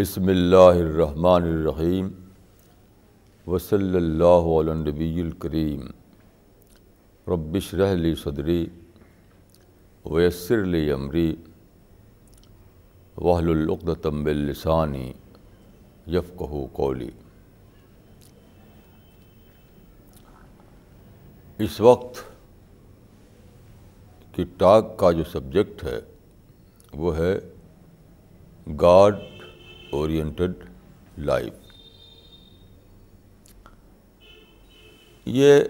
بسم اللہ الرحمن الرحیم وصلی اللہ علی نبی الکریم. ربش رحلی صدری ویسر لی عمری وحل العقدم باللسانی یفقہ قولی. اس وقت کی ٹاک کا جو سبجیکٹ ہے وہ ہے گاڈ اورینٹڈ لائف یہ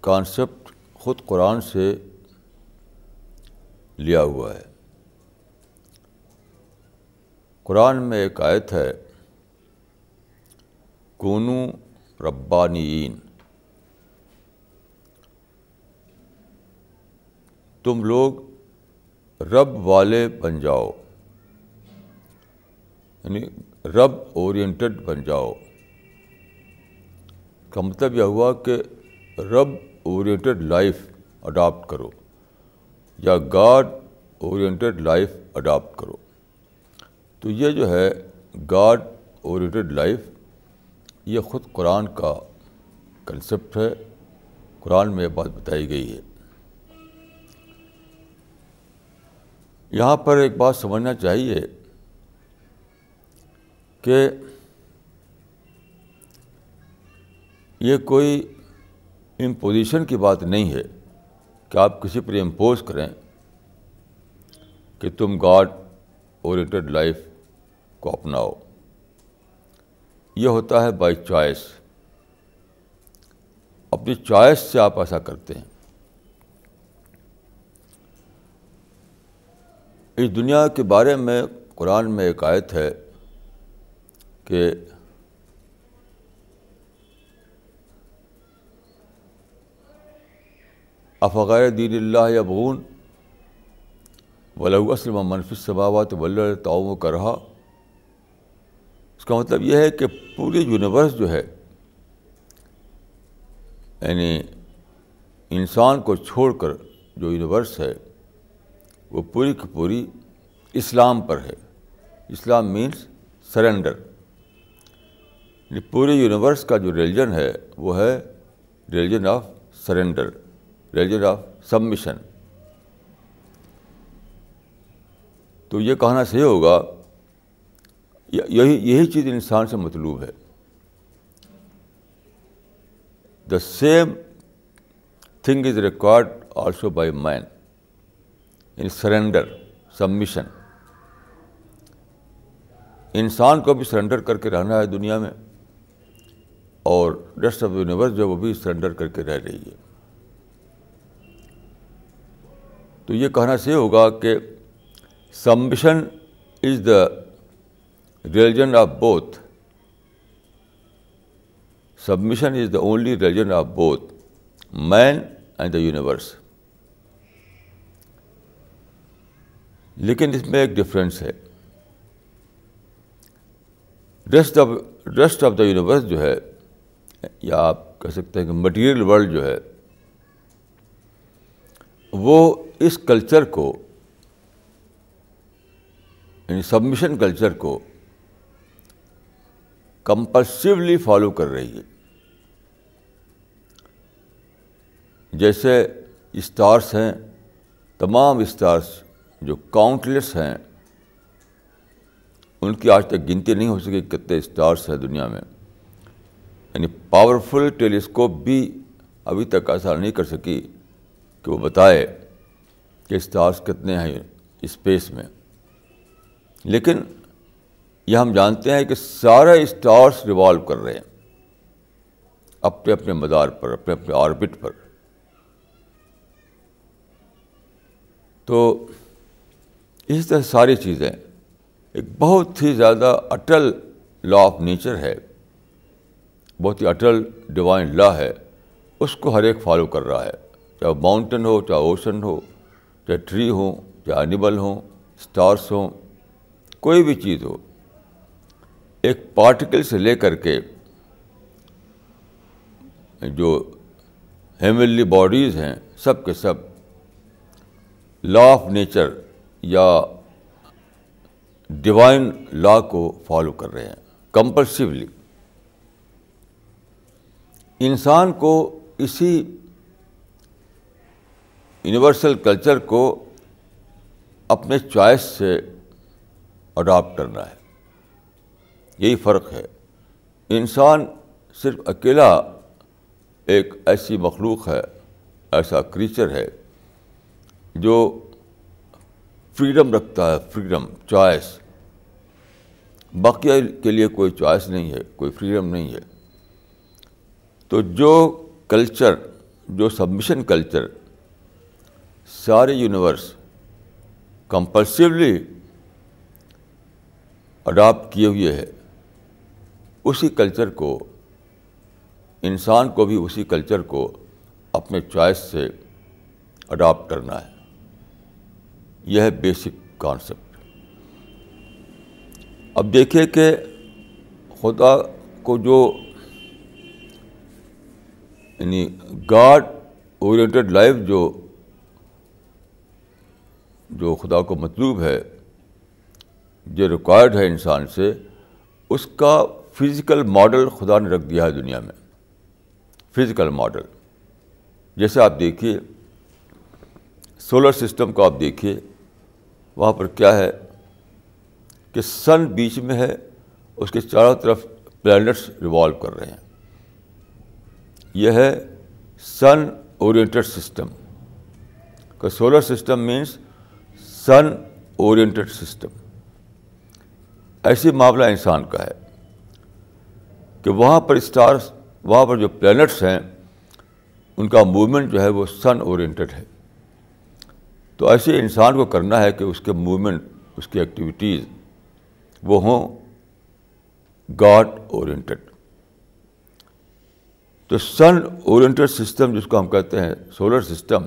کانسیپٹ خود قرآن سے لیا ہوا ہے۔ قرآن میں ایک آیت ہے، کونو ربانیین۔ تم لوگ رب والے بن جاؤ۔ یعنی رب اورینٹڈ بن جاؤ۔ کا مطلب یہ ہوا کہ رب اورینٹڈ لائف اڈاپٹ کرو یا گاڈ اورینٹڈ لائف اڈاپٹ کرو۔ تو یہ جو ہے گاڈ اورینٹڈ لائف یہ خود قرآن کا کنسیپٹ ہے۔ قرآن میں یہ بات بتائی گئی ہے۔ یہاں پر ایک بات سمجھنا چاہیے۔ کہ یہ کوئی امپوزیشن کی بات نہیں ہے کہ آپ کسی پر امپوز کریں کہ تم گاڈ اورینٹڈ لائف کو اپناؤ۔ یہ ہوتا ہے بائی چوائس اپنی چوائس سے آپ ایسا کرتے ہیں۔ اس دنیا کے بارے میں قرآن میں ایک آیت ہے۔ کہ افغیر دین اللہ ابغون ولو اسلم منفی ثباوات ول تعاون کا رہا اس کا مطلب یہ ہے کہ پوری یونیورس جو ہے یعنی انسان کو چھوڑ کر جو یونیورس ہے، وہ پوری کی پوری اسلام پر ہے۔ اسلام مینس سرنڈر یعنی پورے یونیورس کا جو ریلیجن ہے، وہ ہے religion of surrender religion of submission. تو یہ کہنا صحیح ہوگا یہی یہی چیز انسان سے مطلوب ہے۔ The same thing is required also by man in surrender submission انسان کو بھی سرنڈر کر کے رہنا ہے دنیا میں۔ اور ریسٹ آف یونیورس جو وہ بھی سرنڈر کر کے رہ رہی ہے۔ تو یہ کہنا صحیح ہوگا کہ submission is the religion of both submission is the only religion of both man and the universe لیکن اس میں ایک ڈفرینس ہے۔ Rest of rest of the universe جو ہے یا آپ کہہ سکتے ہیں کہ مٹیریل ورلڈ جو ہے، وہ اس کلچر کو یعنی سبمیشن کلچر کو کمپلسولی فالو کر رہی ہے۔ جیسے اسٹارس ہیں، تمام اسٹارس جو کاؤنٹلیس ہیں، ان کی آج تک گنتی نہیں ہو سکی کتنے اسٹارس ہیں دنیا میں۔ یعنی پاورفل ٹیلیسکوپ بھی ابھی تک ایسا نہیں کر سکی کہ وہ بتائے کہ اسٹارس کتنے ہیں اسپیس میں۔ لیکن یہ ہم جانتے ہیں کہ سارے اسٹارس ریوالو کر رہے ہیں اپنے اپنے مدار پر، اپنے اپنے آربٹ پر۔ تو اس طرح ساری چیزیں ایک بہت ہی زیادہ اٹل لا آف نیچر ہے۔ بہت ہی اٹل ڈیوائن لا ہے۔ اس کو ہر ایک فالو کر رہا ہے۔ چاہے ماؤنٹین ہو، چاہے اوشن ہو، چاہے ٹری ہوں، چاہے انیمل ہوں اسٹارس ہوں، کوئی بھی چیز ہو۔ ایک پارٹیکل سے لے کر کے جو ہیملی باڈیز ہیں، سب کے سب لا آف نیچر یا ڈیوائن لا کو فالو کر رہے ہیں۔ کمپلسولی انسان کو اسی یونیورسل کلچر کو اپنے چوائس سے اڈاپٹ کرنا ہے۔ یہی فرق ہے۔ انسان صرف اکیلا ایک ایسی مخلوق ہے، ایسا کریچر ہے جو فریڈم رکھتا ہے فریڈم چوائس باقی کے لیے کوئی چوائس نہیں ہے، کوئی فریڈم نہیں ہے۔ تو جو کلچر جو سبمیشن کلچر سارے یونیورس کمپلسولی اڈاپٹ کیے ہوئے ہے اسی کلچر کو، انسان کو بھی اسی کلچر کو اپنے چوائس سے اڈاپٹ کرنا ہے۔ یہ ہے بیسک کانسیپٹ اب دیکھیے کہ خدا کو جو یعنی گاڈ اورینٹیڈ لائف جو جو خدا کو مطلوب ہے، جو ریکوائرڈ ہے انسان سے، اس کا فزیکل ماڈل خدا نے رکھ دیا ہے دنیا میں۔ فزیکل ماڈل جیسے آپ دیکھیے سولر سسٹم کو آپ دیکھیے، وہاں پر کیا ہے کہ سن بیچ میں ہے، اس کے چاروں طرف پلانٹس ریوالو کر رہے ہیں۔ یہ ہے سن اورینٹیڈ سسٹم کا solar system means sun oriented system ایسی معاملہ انسان کا ہے کہ وہاں پر اسٹارس وہاں پر جو پلانٹس ہیں، ان کا موومنٹ جو ہے وہ سن اورینٹیڈ ہے۔ تو ایسے انسان کو کرنا ہے کہ اس کے موومنٹ اس کی ایکٹیویٹیز وہ ہوں گاڈ اورینٹیڈ تو سن اورینٹیڈ سسٹم جس کو ہم کہتے ہیں سولر سسٹم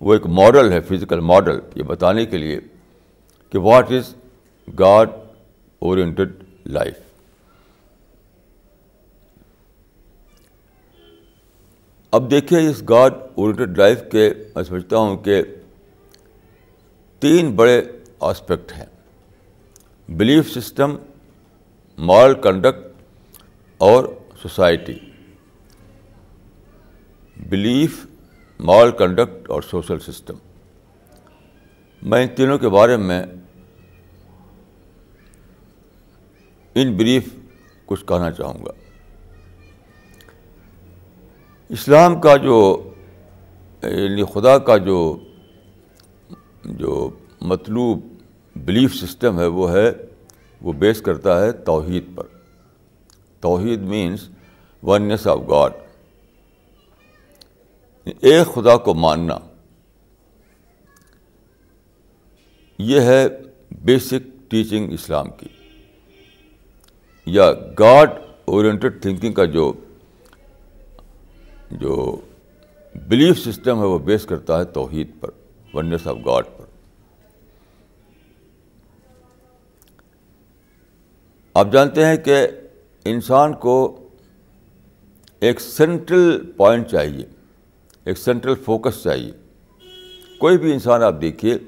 وہ ایک ماڈل ہے فزیکل ماڈل یہ بتانے کے لیے کہ what is God oriented life اب دیکھیے اس گاڈ اورینٹیڈ لائف کے، میں سمجھتا ہوں کہ تین بڑے آسپیکٹ ہیں۔ بلیف سسٹم مارل کنڈکٹ اور سوسائٹی بلیف مارل کنڈکٹ اور سوشل سسٹم میں ان تینوں کے بارے میں ان بریف کچھ کہنا چاہوں گا۔ اسلام کا جو یعنی خدا کا جو جو مطلوب بلیف سسٹم ہے، وہ ہے، وہ بیس کرتا ہے توحید پر۔ توحید مینس ونیس آف گاڈ ایک خدا کو ماننا، یہ ہے بیسک ٹیچنگ اسلام کی، یا گاڈ اورینٹیڈ تھنکنگ کا جو جو بلیف سسٹم ہے وہ بیس کرتا ہے توحید پر ونس آف گاڈ پر۔ آپ جانتے ہیں کہ انسان کو ایک سینٹرل پوائنٹ چاہیے۔ ایک سینٹرل فوکس چاہیے۔ کوئی بھی انسان آپ دیکھیے،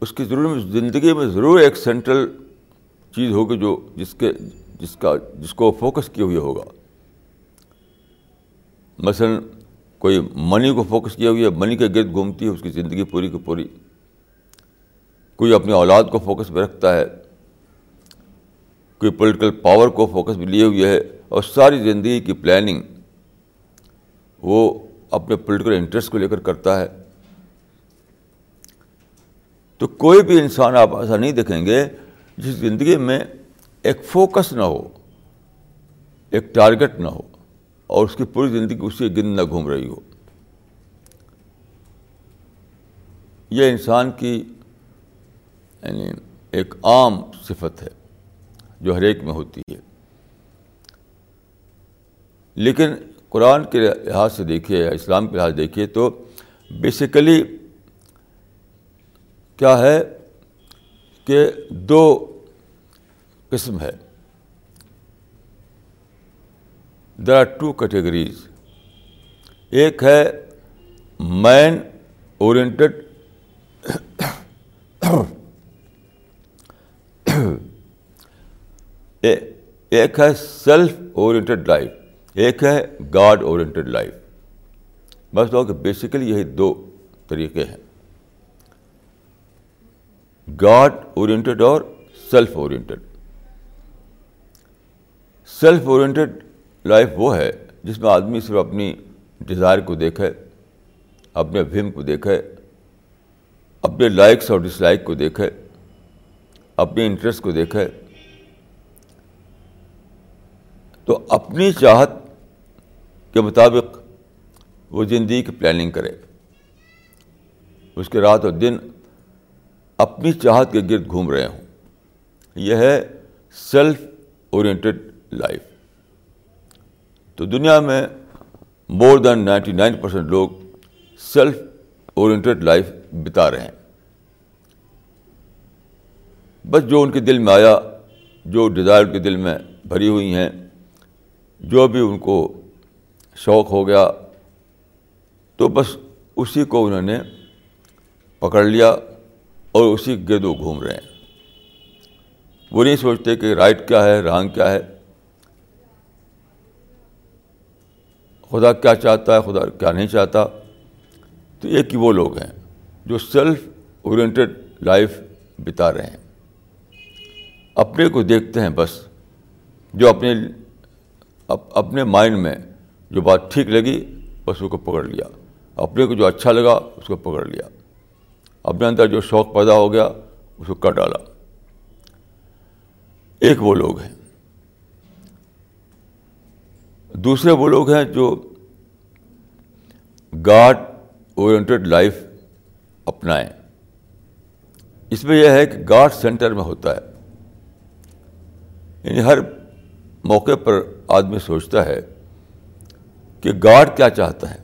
اس کی ضرور زندگی میں ضرور ایک سینٹرل چیز ہوگی جو جس کے، جس کا، جس کو فوکس کیے ہوئے ہوگا۔ مثلاً کوئی منی کو فوکس کیا ہوئی ہے، منی کے گرد گھومتی ہے، اس کی زندگی پوری کی پوری۔ کوئی اپنی اولاد کو فوکس میں رکھتا ہے۔ کوئی پولیٹیکل پاور کو فوکس میں لیے ہوئے ہے اور ساری زندگی کی پلاننگ وہ اپنے پولیٹیکل انٹرسٹ کو لے کر کرتا ہے۔ تو کوئی بھی انسان آپ ایسا نہیں دیکھیں گے جس زندگی میں ایک فوکس نہ ہو، ایک ٹارگیٹ نہ ہو اور اس کی پوری زندگی اسی گند نہ گھوم رہی ہو۔ یہ انسان کی یعنی ایک عام صفت ہے جو ہر ایک میں ہوتی ہے۔ لیکن قرآن کے لحاظ سے دیکھیے یا اسلام کے لحاظ سے دیکھیے تو بیسیکلی کیا ہے کہ دو قسم ہے۔ دیر آر ٹو کیٹیگریز ایک ہے مین اورینٹڈ ایک ہے سیلف اورینٹیڈ لائف ایک ہے گاڈ اورینٹیڈ لائف۔ بس کہ بیسیکلی یہی دو طریقے ہیں۔ گاڈ اورینٹیڈ اور self oriented self oriented life وہ ہے جس میں آدمی صرف اپنی ڈیزائر کو دیکھے، اپنے وم کو دیکھے، اپنے لائکس اور ڈس لائک کو دیکھے اپنے انٹرسٹ کو دیکھے۔ تو اپنی چاہت کے مطابق وہ زندگی کی پلاننگ کرے۔ اس کے رات اور دن اپنی چاہت کے گرد گھوم رہے ہوں۔ یہ ہے سیلف اورینٹیڈ لائف تو دنیا میں more than ninety nine percent لوگ سیلف اورینٹیڈ لائف بتا رہے ہیں۔ بس جو ان کے دل میں آیا، جو ڈیزائر کے دل میں بھری ہوئی ہیں، جو بھی ان کو شوق ہو گیا تو بس اسی کو انہوں نے پکڑ لیا اور اسی گرد گھوم رہے ہیں۔ وہ نہیں سوچتے کہ رائٹ کیا ہے، رانگ کیا ہے۔ خدا کیا چاہتا ہے، خدا کیا نہیں چاہتا۔ تو ایک ہی وہ لوگ ہیں جو سیلف اورینٹیڈ لائف بتا رہے ہیں۔ اپنے کو دیکھتے ہیں بس، جو اپنے اپنے مائنڈ میں جو بات ٹھیک لگی بس اس کو پکڑ لیا۔ اپنے کو جو اچھا لگا اس کو پکڑ لیا۔ اپنے اندر جو شوق پیدا ہو گیا اس کو کر ڈالا۔ ایک وہ لوگ ہیں۔ دوسرے وہ لوگ ہیں جو گاڈ اورینٹیڈ لائف اپنائیں۔ اس میں یہ ہے کہ گاڈ سینٹر میں ہوتا ہے۔ یعنی ہر موقع پر آدمی سوچتا ہے کہ گاڈ کیا چاہتا ہے؟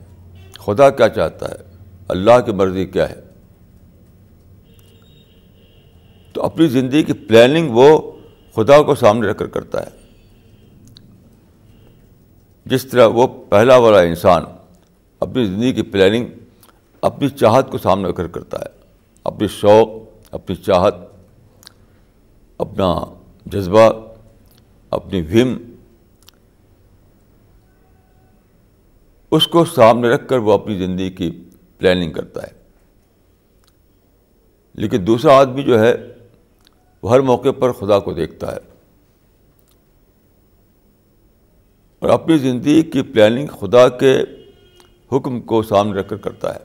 خدا کیا چاہتا ہے؟ اللہ کی مرضی کیا ہے؟ تو اپنی زندگی کی پلاننگ وہ خدا کو سامنے رکھ کر کرتا ہے۔ جس طرح وہ پہلا والا انسان اپنی زندگی کی پلاننگ اپنی چاہت کو سامنے رکھ کر کرتا ہے۔ اپنی شوق، اپنی چاہت، اپنا جذبہ، اپنی وم اس کو سامنے رکھ کر وہ اپنی زندگی کی پلاننگ کرتا ہے۔ لیکن دوسرا آدمی جو ہے، وہ ہر موقع پر خدا کو دیکھتا ہے۔ اور اپنی زندگی کی پلاننگ خدا کے حکم کو سامنے رکھ کر کرتا ہے۔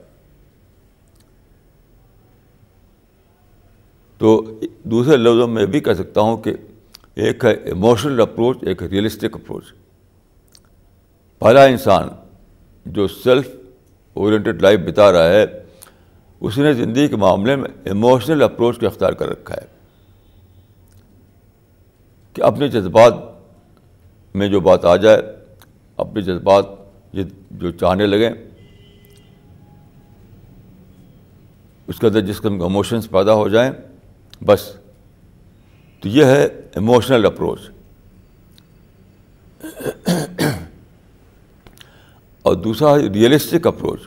تو دوسرے لفظوں میں بھی کہہ سکتا ہوں کہ ایک ہے ایموشنل اپروچ ایک ہے ریئلسٹک اپروچ پہلا انسان جو سیلف اورینٹیڈ لائف بتا رہا ہے اس نے زندگی کے معاملے میں ایموشنل اپروچ کو اختیار کر رکھا ہے۔ کہ اپنے جذبات میں جو بات آ جائے، اپنے جذبات جو چاہنے لگیں، اس کے اندر جس قسم کے اموشنس پیدا ہو جائیں، بس۔ تو یہ ہے ایموشنل اپروچ اور دوسرا ریئلسٹک اپروچ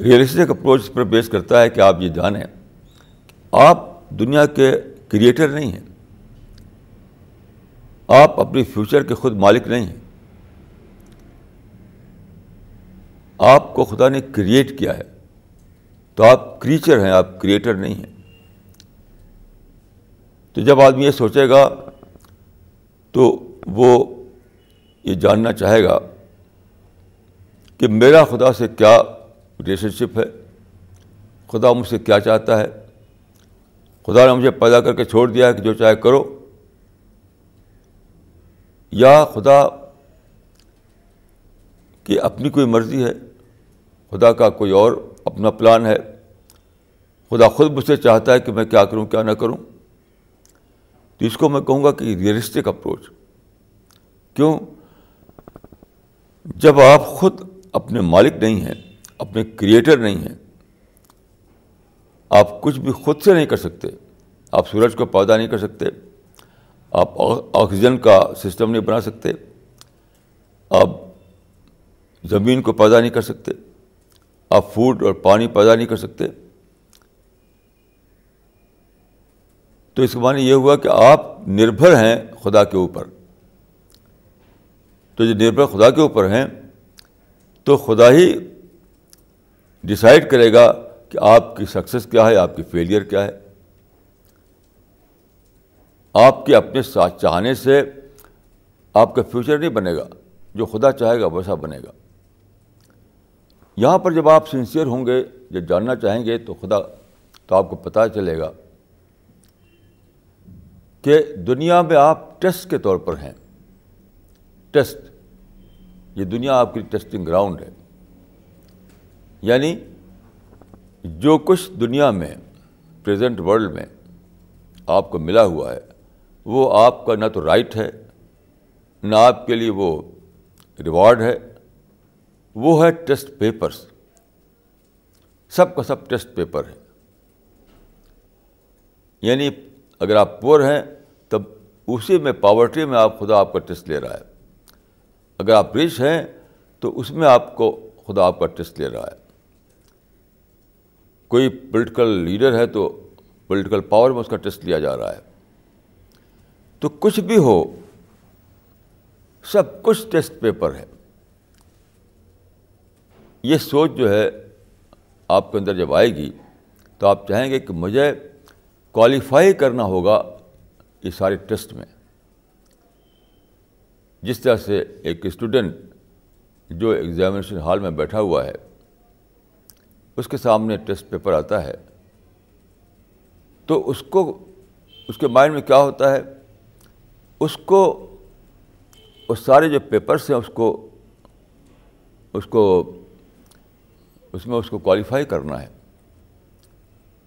ریئلسٹک اپروچ اس پر بیس کرتا ہے کہ آپ یہ جانیں آپ دنیا کے کریٹر نہیں ہیں۔ آپ اپنی فیوچر کے خود مالک نہیں ہیں۔ آپ کو خدا نے کریٹ کیا ہے۔ تو آپ کریچر ہیں، آپ کریٹر نہیں ہیں۔ تو جب آدمی یہ سوچے گا تو وہ یہ جاننا چاہے گا کہ میرا خدا سے کیا ریلیشن شپ ہے؟ خدا مجھ سے کیا چاہتا ہے؟ خدا نے مجھے پیدا کر کے چھوڑ دیا ہے کہ جو چاہے کرو۔ یا خدا کی اپنی کوئی مرضی ہے؟ خدا کا کوئی اور اپنا پلان ہے؟ خدا خود مجھ سے چاہتا ہے کہ میں کیا کروں، کیا نہ کروں؟ تو اس کو میں کہوں گا کہ ریئلسٹک اپروچ کیوں؟ جب آپ خود اپنے مالک نہیں ہیں، اپنے کریٹر نہیں ہیں۔ آپ کچھ بھی خود سے نہیں کر سکتے، آپ سورج کو پیدا نہیں کر سکتے، آپ آکسیجن کا سسٹم نہیں بنا سکتے، آپ زمین کو پیدا نہیں کر سکتے، آپ فوڈ اور پانی پیدا نہیں کر سکتے۔ تو اس کا معنی یہ ہوا کہ آپ نربھر ہیں خدا کے اوپر۔ تو جو نربھر خدا کے اوپر ہیں تو خدا ہی ڈسائڈ کرے گا کہ آپ کی سکسیز کیا ہے، آپ کی فیلئر کیا ہے۔ آپ کے اپنے ساتھ چاہنے سے آپ کا فیوچر نہیں بنے گا، جو خدا چاہے گا ویسا بنے گا۔ یہاں پر جب آپ سنسیئر ہوں گے، جب جاننا چاہیں گے تو خدا، تو آپ کو پتہ چلے گا کہ دنیا میں آپ ٹیسٹ کے طور پر ہیں۔ ٹیسٹ یہ دنیا آپ کی ٹیسٹنگ گراؤنڈ ہے۔ یعنی جو کچھ دنیا میں پریزنٹ ورلڈ میں آپ کو ملا ہوا ہے، وہ آپ کا نہ تو رائٹ ہے، نہ آپ کے لیے وہ ریوارڈ ہے، وہ ہے ٹیسٹ پیپرس سب کا سب ٹیسٹ پیپر ہے۔ یعنی اگر آپ پور ہیں، تب اسی میں پاورٹی میں آپ خدا آپ کا ٹیسٹ لے رہا ہے۔ اگر آپ رچ ہیں تو اس میں آپ کو خدا آپ کا ٹیسٹ لے رہا ہے۔ کوئی پولیٹیکل لیڈر ہے تو پولیٹیکل پاور میں اس کا ٹیسٹ لیا جا رہا ہے۔ تو کچھ بھی ہو، سب کچھ ٹیسٹ پیپر ہے۔ یہ سوچ جو ہے آپ کے اندر جب آئے گی تو آپ چاہیں گے کہ مجھے کوالیفائی کرنا ہوگا اس سارے ٹیسٹ میں۔ جس طرح سے ایک اسٹوڈنٹ جو ایگزامینیشن ہال میں بیٹھا ہوا ہے، اس کے سامنے ٹیسٹ پیپر آتا ہے، تو اس کو، اس کے مائنڈ میں کیا ہوتا ہے؟ اس کو اس سارے جو پیپرس ہیں، اس کو اس کو، اس میں اس کو کوالیفائی کرنا ہے۔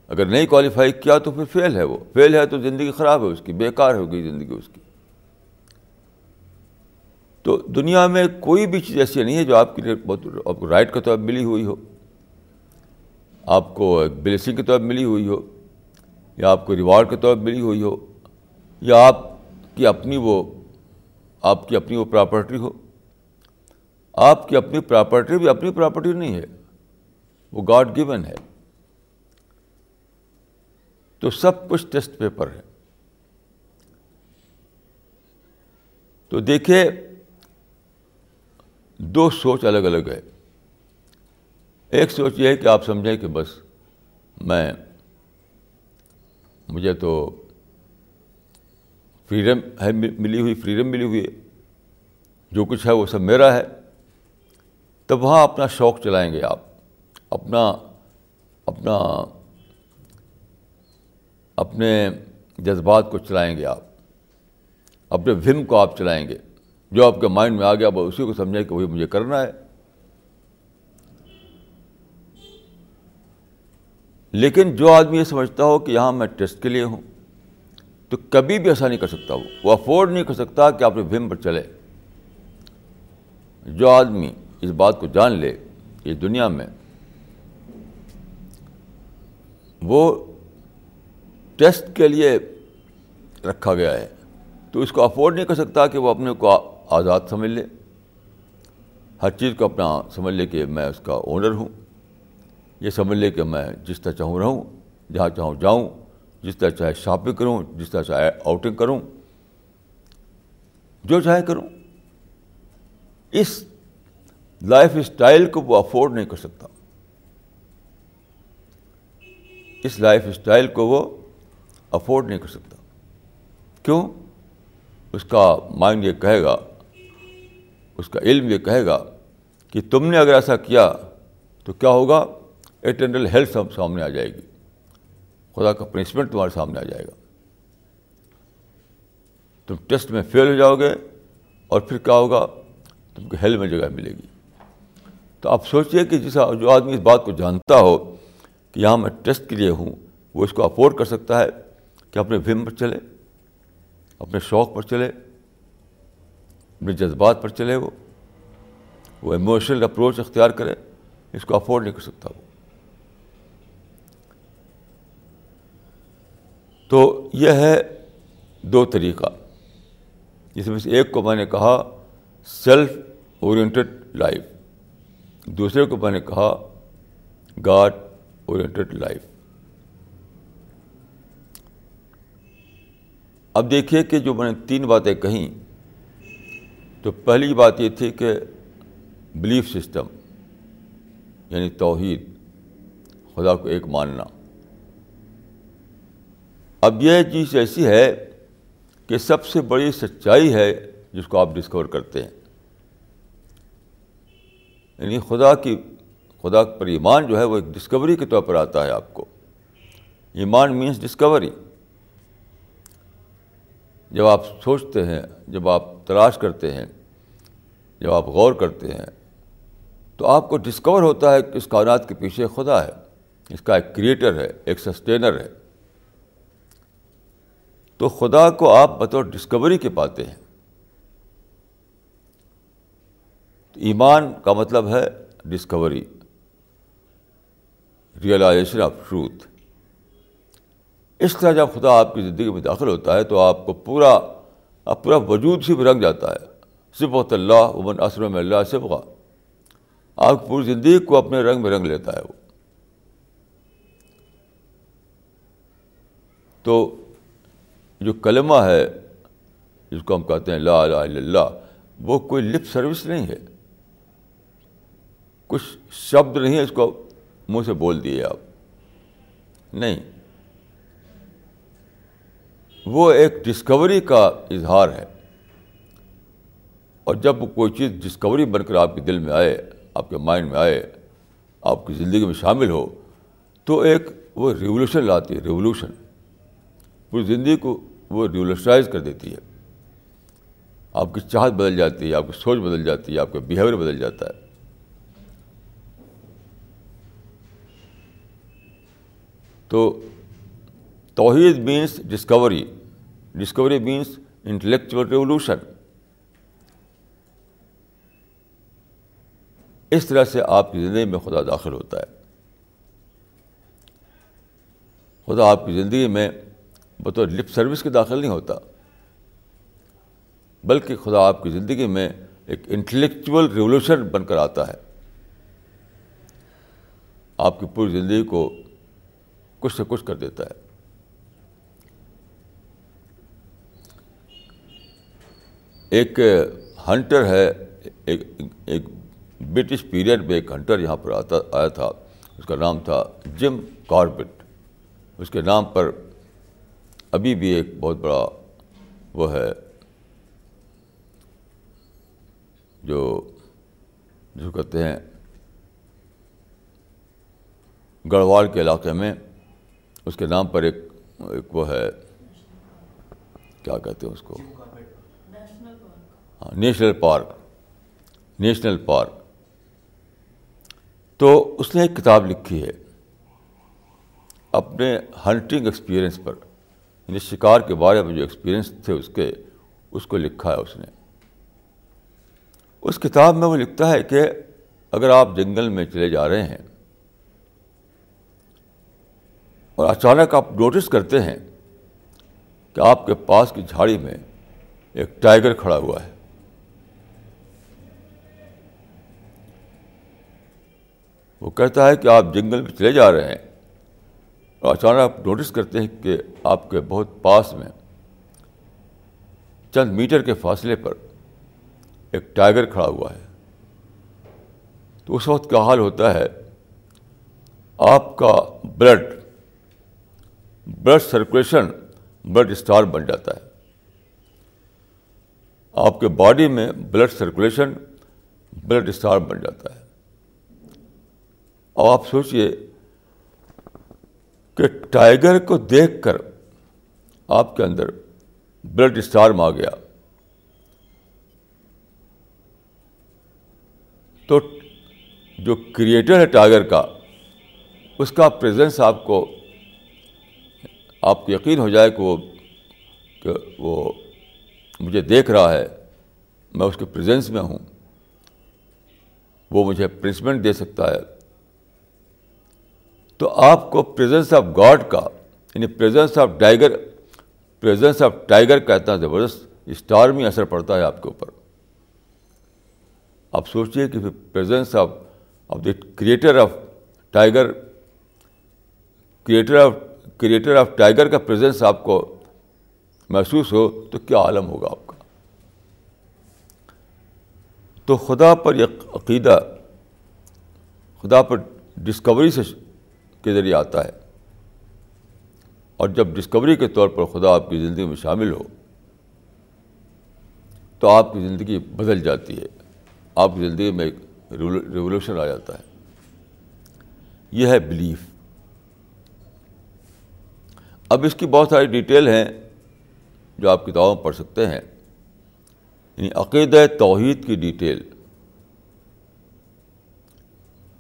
اگر نہیں کوالیفائی کیا تو پھر فیل ہے وہ۔ فیل ہے تو زندگی خراب ہے اس کی، بیکار ہوگی زندگی اس کی۔ تو دنیا میں کوئی بھی چیز ایسی نہیں ہے جو آپ کے لیے بہت آپ کو رائٹ کے طور ملی ہوئی ہو۔ آپ کو بلیسنگ کے طور ملی ہوئی ہو، یا آپ کو ریوارڈ کے طور پر ملی ہوئی ہو، یا آپ کی اپنی وہ، آپ کی اپنی وہ پراپرٹی ہو۔ آپ کی اپنی پراپرٹی بھی اپنی پراپرٹی نہیں ہے، وہ گاڈ گیون ہے۔ تو سب کچھ ٹیسٹ پیپر ہے۔ تو دیکھیے دو سوچ الگ الگ ہے۔ ایک سوچ یہ ہے کہ آپ سمجھیں کہ بس میں، مجھے تو فریڈم ہے، ملی ہوئی فریڈم ملی ہوئی ہے۔ جو کچھ ہے وہ سب میرا ہے۔ تب وہاں اپنا شوق چلائیں گے آپ۔ اپنا اپنا، اپنے جذبات کو چلائیں گے آپ۔ اپنے وم کو آپ چلائیں گے۔ جو آپ کے مائنڈ میں آ گیا اسی کو سمجھیں کہ وہی مجھے کرنا ہے۔ لیکن جو آدمی یہ سمجھتا ہو کہ یہاں میں ٹیسٹ کے لیے ہوں، تو کبھی بھی ایسا نہیں کر سکتا وہ۔ وہ افورڈ نہیں کر سکتا کہ اپنے وم پر چلے۔ جو آدمی اس بات کو جان لے کہ دنیا میں وہ ٹیسٹ کے لیے رکھا گیا ہے، تو اس کو افورڈ نہیں کر سکتا کہ وہ اپنے کو آزاد سمجھ لے۔ ہر چیز کو اپنا سمجھ لے کہ میں اس کا اونر ہوں۔ یہ سمجھ لے کہ میں جس طرح چاہوں رہوں، جہاں چاہوں جاؤں، جس طرح چاہے شاپنگ کروں، جس طرح چاہے آؤٹنگ کروں، جو چاہے کروں۔ اس لائف اسٹائل کو وہ افورڈ نہیں کر سکتا۔ اس لائف اسٹائل کو وہ افورڈ نہیں کر سکتا۔ کیوں؟ اس کا مائنڈ یہ کہے گا اس کا علم یہ کہے گا کہ تم نے اگر ایسا کیا تو کیا ہوگا؟ اٹرنل ہیلتھ سامنے آ جائے گی۔ خدا کا پنشمنٹ تمہارے سامنے آ جائے گا۔ تم ٹیسٹ میں فیل ہو جاؤ گے اور پھر کیا ہوگا؟ تم کو ہیل میں جگہ ملے گی۔ تو آپ سوچیے کہ جس جو آدمی اس بات کو جانتا ہو کہ یہاں میں ٹیسٹ کے لیے ہوں، وہ اس کو افورڈ کر سکتا ہے کہ اپنے وم پر چلے، اپنے شوق پر چلے اپنے جذبات پر چلے وہ وہ ایموشنل اپروچ اختیار کرے، اس کو افورڈ نہیں کر سکتا وہ۔ تو یہ ہے دو طریقہ، جس میں سے ایک کو میں نے کہا سیلف اورینٹیڈ لائف دوسرے کو میں نے کہا گاڈ اورینٹیڈ لائف اب دیکھیے کہ جو میں نے تین باتیں کہیں تو پہلی بات یہ تھی کہ بلیف سسٹم یعنی توحید، خدا کو ایک ماننا۔ اب یہ چیز ایسی ہے کہ سب سے بڑی سچائی ہے جس کو آپ ڈسکور کرتے ہیں۔ یعنی خدا کی، خدا پر ایمان جو ہے وہ ایک ڈسکوری کے طور پر آتا ہے آپ کو۔ ایمان مینس ڈسکوری جب آپ سوچتے ہیں، جب آپ تلاش کرتے ہیں جب آپ غور کرتے ہیں، تو آپ کو ڈسکور ہوتا ہے کہ اس کائنات کے پیچھے خدا ہے۔ اس کا ایک کریٹر ہے، ایک سسٹینر ہے۔ تو خدا کو آپ بطور ڈسکوری کے پاتے ہیں۔ ایمان کا مطلب ہے ڈسکوری ریئلائزیشن آف ٹروتھ اس طرح جب خدا آپ کی زندگی میں داخل ہوتا ہے، تو آپ کو پورا، آپ پورا وجود سے بھی رنگ جاتا ہے۔ صبح اللہ عمن اسرم اللہ صبح آپ کی پوری زندگی کو اپنے رنگ میں رنگ لیتا ہے وہ۔ تو جو کلمہ ہے، جس کو ہم کہتے ہیں لا الہ الا اللہ، وہ کوئی لپ سروس نہیں ہے۔ کچھ شبد نہیں ہے اس کو منہ سے بول دیے آپ۔ نہیں۔ وہ ایک ڈسکوری کا اظہار ہے۔ اور جب کوئی چیز ڈسکوری بن کر آپ کے دل میں آئے، آپ کے مائنڈ میں آئے، آپ کی زندگی میں شامل ہو، تو ایک وہ ریولیوشن لاتی ہے ریولیوشن پوری زندگی کو وہ ریولیوشنائز کر دیتی ہے۔ آپ کی چاہت بدل جاتی ہے، آپ کی سوچ بدل جاتی ہے، آپ کا بیہیویئر بدل جاتا ہے۔ تو توحید means discovery discovery means intellectual revolution اس طرح سے آپ کی زندگی میں خدا داخل ہوتا ہے۔ خدا آپ کی زندگی میں بطور لپ سروس کے داخل نہیں ہوتا، بلکہ خدا آپ کی زندگی میں ایک انٹلیکچوئل ریولیوشن بن کر آتا ہے۔ آپ کی پوری زندگی کو کچھ سے کچھ کر دیتا ہے۔ ایک ہنٹر ہے، ایک ایک برٹش پیریڈ میں ایک ہنٹر یہاں پر آتا آیا تھا۔ اس کا نام تھا جم کاربٹ۔ اس کے نام پر ابھی بھی ایک بہت بڑا وہ ہے جو جو کہتے ہیں گڑھوال کے علاقے میں اس کے نام پر ایک ایک وہ ہے کیا کہتے ہیں اس کو؟ ہاں نیشنل پارک۔ National park. تو اس نے ایک کتاب لکھی ہے اپنے ہنٹنگ ایکسپیرئنس پر یعنی شکار کے بارے میں جو ایکسپیرئنس تھے اس کے، اس کو لکھا ہے اس نے۔ اس کتاب میں وہ لکھتا ہے کہ اگر آپ جنگل میں چلے جا رہے ہیں اور اچانک آپ نوٹس کرتے ہیں کہ آپ کے پاس کی جھاڑی میں ایک ٹائیگر کھڑا ہوا ہے وہ کہتا ہے کہ آپ جنگل میں چلے جا رہے ہیں۔ اور اچانک آپ نوٹس کرتے ہیں کہ آپ کے بہت پاس میں چند میٹر کے فاصلے پر ایک ٹائیگر کھڑا ہوا ہے۔ تو اس وقت کا حال ہوتا ہے، آپ کا blood blood circulation blood star بن جاتا ہے۔ آپ کے باڈی میں بلڈ سرکولیشن بلڈ اسٹار بن جاتا ہے۔ اور آپ سوچئے کہ ٹائیگر کو دیکھ کر آپ کے اندر بلڈ اسٹار آ گیا۔ تو جو کریٹر ہے ٹائیگر کا، اس کا پریزنس آپ کو آپ کو یقین ہو جائے کہ وہ کہ وہ مجھے دیکھ رہا ہے، میں اس کے پریزنس میں ہوں، وہ مجھے پنسمنٹ دے سکتا ہے۔ تو آپ کو پریزنس آف گاڈ کا یعنی presence of tiger presence of tiger کا اتنا زبردست اسٹار میں اثر پڑتا ہے آپ کے اوپر۔ آپ سوچیے کہ presence of of the creator of tiger creator of creator of tiger کا پریزنس آپ کو محسوس ہو تو کیا عالم ہوگا آپ کا۔ تو خدا پر یہ عقیدہ، خدا پر ڈسکوری سے کے ذریعے آتا ہے۔ اور جب ڈسکوری کے طور پر خدا آپ کی زندگی میں شامل ہو، تو آپ کی زندگی بدل جاتی ہے۔ آپ کی زندگی میں ایک ریولیوشن آ جاتا ہے۔ یہ ہے بلیف اب اس کی بہت ساری ڈیٹیل ہیں جو آپ کتابوں میں پڑھ سکتے ہیں۔ یعنی عقید توحید کی ڈیٹیل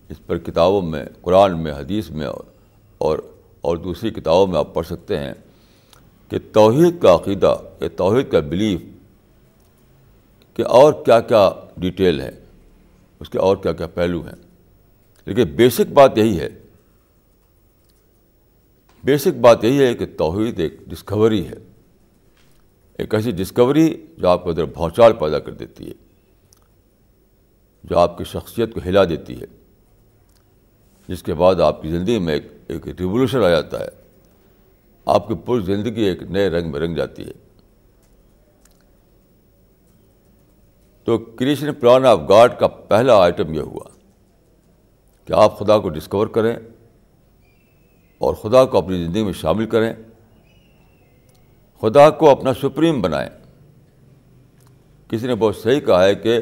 اس پر کتابوں میں، قرآن میں، حدیث میں اور اور دوسری کتابوں میں آپ پڑھ سکتے ہیں کہ توحید کا عقیدہ کہ توحید کا بلیف کہ اور کیا کیا ڈیٹیل ہے، اس کے اور کیا کیا پہلو ہیں۔ لیکن بیسک بات یہی ہے بیسک بات یہی ہے کہ توحید ایک ڈسکوری ہے۔ ایک ایسی ڈسکوری جو آپ کو ادھر بھونچال پیدا کر دیتی ہے، جو آپ کی شخصیت کو ہلا دیتی ہے۔ جس کے بعد آپ کی زندگی میں ایک ایک ریولیوشن آ جاتا ہے۔ آپ کی پوری زندگی ایک نئے رنگ میں رنگ جاتی ہے۔ تو کریشن پلان آف گاڈ کا پہلا آئٹم یہ ہوا کہ آپ خدا کو ڈسکور کریں اور خدا کو اپنی زندگی میں شامل کریں۔ خدا کو اپنا سپریم بنائیں۔ کسی نے بہت صحیح کہا ہے کہ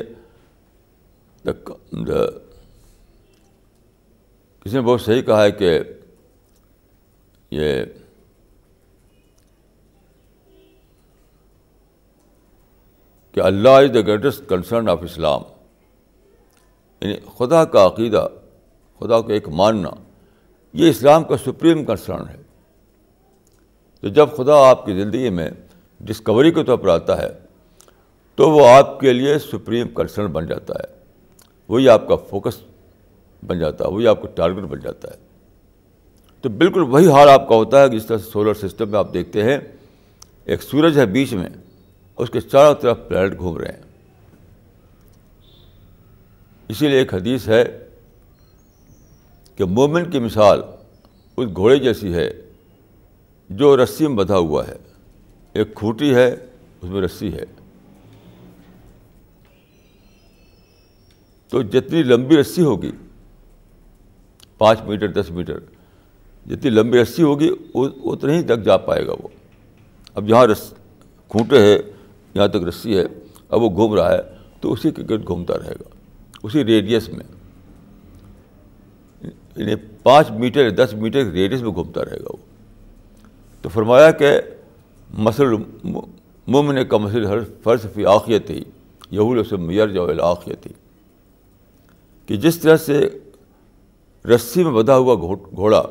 کسی نے بہت صحیح کہا ہے کہ یہ کہ اللہ is the greatest concern of اسلام یعنی خدا کا عقیدہ، خدا کو ایک ماننا، یہ اسلام کا سپریم کنسرن ہے۔ تو جب خدا آپ کی زندگی میں ڈسکوری کے طور پر آتا ہے، تو وہ آپ کے لیے سپریم کنسرن بن جاتا ہے۔ وہی آپ کا فوکس بن جاتا ہے، وہی آپ کا ٹارگیٹ بن جاتا ہے۔ تو بالکل وہی حال آپ کا ہوتا ہے جس طرح سولر سسٹم میں آپ دیکھتے ہیں۔ ایک سورج ہے بیچ میں، اس کے چاروں طرف پلانٹ گھوم رہے ہیں۔ اسی لیے ایک حدیث ہے کہ مومن کی مثال اس گھوڑے جیسی ہے جو رسی میں بدھا ہوا ہے۔ ایک کھوٹی ہے، اس میں رسی ہے۔ تو جتنی لمبی رسی ہوگی پانچ میٹر، دس میٹر۔ جتنی لمبی رسی ہوگی اتنے ہی تک جا پائے گا وہ۔ اب جہاں رس کھوٹے ہے یہاں تک رسی ہے، اب وہ گھوم رہا ہے، تو اسی کے گرد گھومتا رہے گا۔ اسی ریڈیس میں۔ یعنی پانچ میٹر، دس میٹر ریڈیس میں گھومتا رہے گا وہ۔ تو فرمایا کہ مسل ممن کا مسل ہر فرض فی آخیت ہی یہول سے میئر جو آخیت ہی کہ جس طرح سے رسی میں بدھا ہوا گھوڑا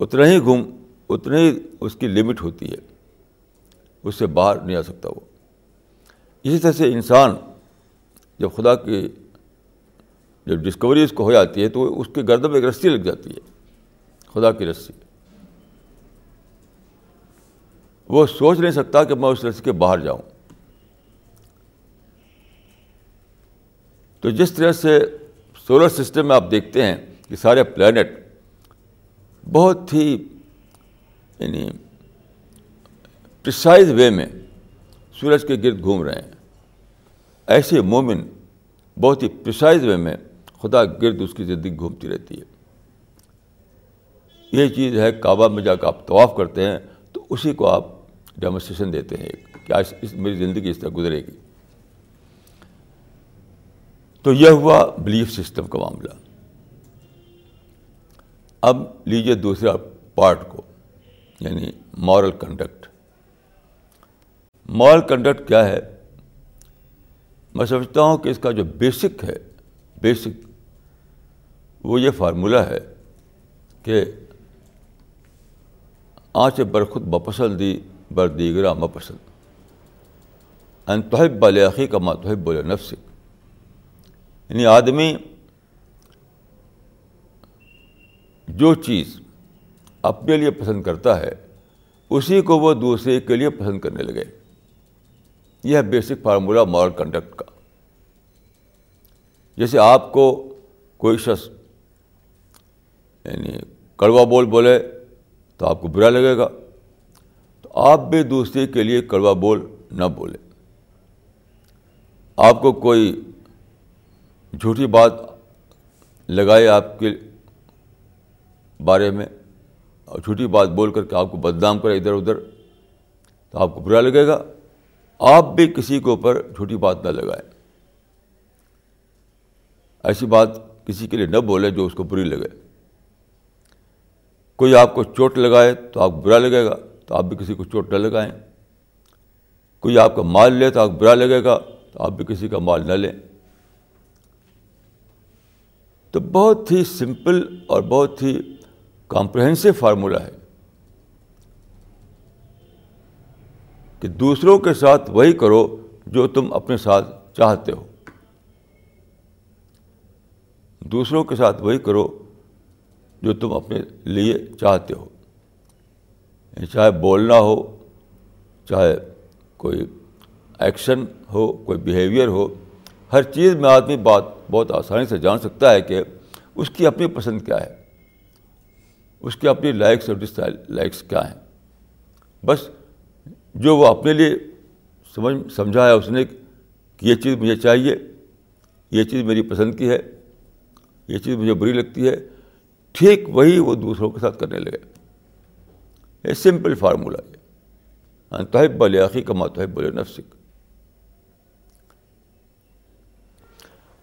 اتنا ہی گھوم اتنا ہی اس کی لمٹ ہوتی ہے اس سے باہر نہیں آ سکتا وہ اسی طرح سے انسان جب خدا کی جب ڈسکوری اس کو ہو جاتی ہے تو اس کے گردن میں ایک رسی لگ جاتی ہے خدا کی رسی وہ سوچ نہیں سکتا کہ میں اس رسی کے باہر جاؤں تو جس طرح سے سولر سسٹم میں آپ دیکھتے ہیں کہ سارے پلانٹ بہت ہی یعنی پرسائز وے میں سورج کے گرد گھوم رہے ہیں۔ ایسے مومن بہت ہی پرسائز وے میں خدا گرد اس کی زندگی گھومتی رہتی ہے۔ یہ چیز ہے کعبہ میں جا کے آپ طواف کرتے ہیں تو اسی کو آپ ڈیمونسٹریشن دیتے ہیں کیا اس میری زندگی اس طرح گزرے گی۔ تو یہ ہوا بلیف سسٹم کا معاملہ۔ اب لیجیے دوسرا پارٹ کو یعنی مورل کنڈکٹ مورل کنڈکٹ کیا ہے؟ میں سمجھتا ہوں کہ اس کا جو بیسک ہے بیسک وہ یہ فارمولہ ہے کہ آنچ برخود بپسندی بر دیگرا مپسند۔ انتحب بالعقی کا متحب بول نفسک یعنی آدمی جو چیز اپنے لیے پسند کرتا ہے، اسی کو وہ دوسرے کے لیے پسند کرنے لگے۔ یہ ہے بیسک فارمولہ مارل کنڈکٹ کا۔ جیسے آپ کو کوئی شخص یعنی کڑوا بول بولے تو آپ کو برا لگے گا، تو آپ بھی دوسرے کے لیے کڑوا بول نہ بولے۔ آپ کو کوئی جھوٹی بات لگائے آپ کے بارے میں اور جھوٹی بات بول کر کے آپ کو بدنام کرے ادھر ادھر، تو آپ کو برا لگے گا۔ آپ بھی کسی کے اوپر جھوٹی بات نہ لگائیں۔ ایسی بات کسی کے لیے نہ بولے جو اس کو بری لگے۔ کوئی آپ کو چوٹ لگائے تو آپ کو برا لگے گا، تو آپ بھی کسی کو چوٹ نہ لگائیں۔ کوئی آپ کا مال لے تو آپ کو برا لگے گا، تو آپ بھی کسی کا مال نہ لیں۔ تو بہت ہی سمپل اور بہت ہی کمپریہنسو فارمولہ ہے کہ دوسروں کے ساتھ وہی کرو جو تم اپنے ساتھ چاہتے ہو۔ دوسروں کے ساتھ وہی کرو جو تم اپنے لیے چاہتے ہو۔ یعنی چاہے بولنا ہو، چاہے کوئی ایکشن ہو، کوئی بیہیویئر ہو، ہر چیز میں آدمی بات بہت آسانی سے جان سکتا ہے کہ اس کی اپنی پسند کیا ہے۔ اس کی اپنی لائکس اور ڈس لائکس کیا ہیں۔ بس جو وہ اپنے لیے سمجھ سمجھا ہے اس نے کہ یہ چیز مجھے چاہیے، یہ چیز میری پسند کی ہے، یہ چیز مجھے بری لگتی ہے، ٹھیک وہی وہ دوسروں کے ساتھ کرنے لگے۔ یہ سمپل فارمولہ ہے۔ توحب بل عقی کا ماتحب نفسک۔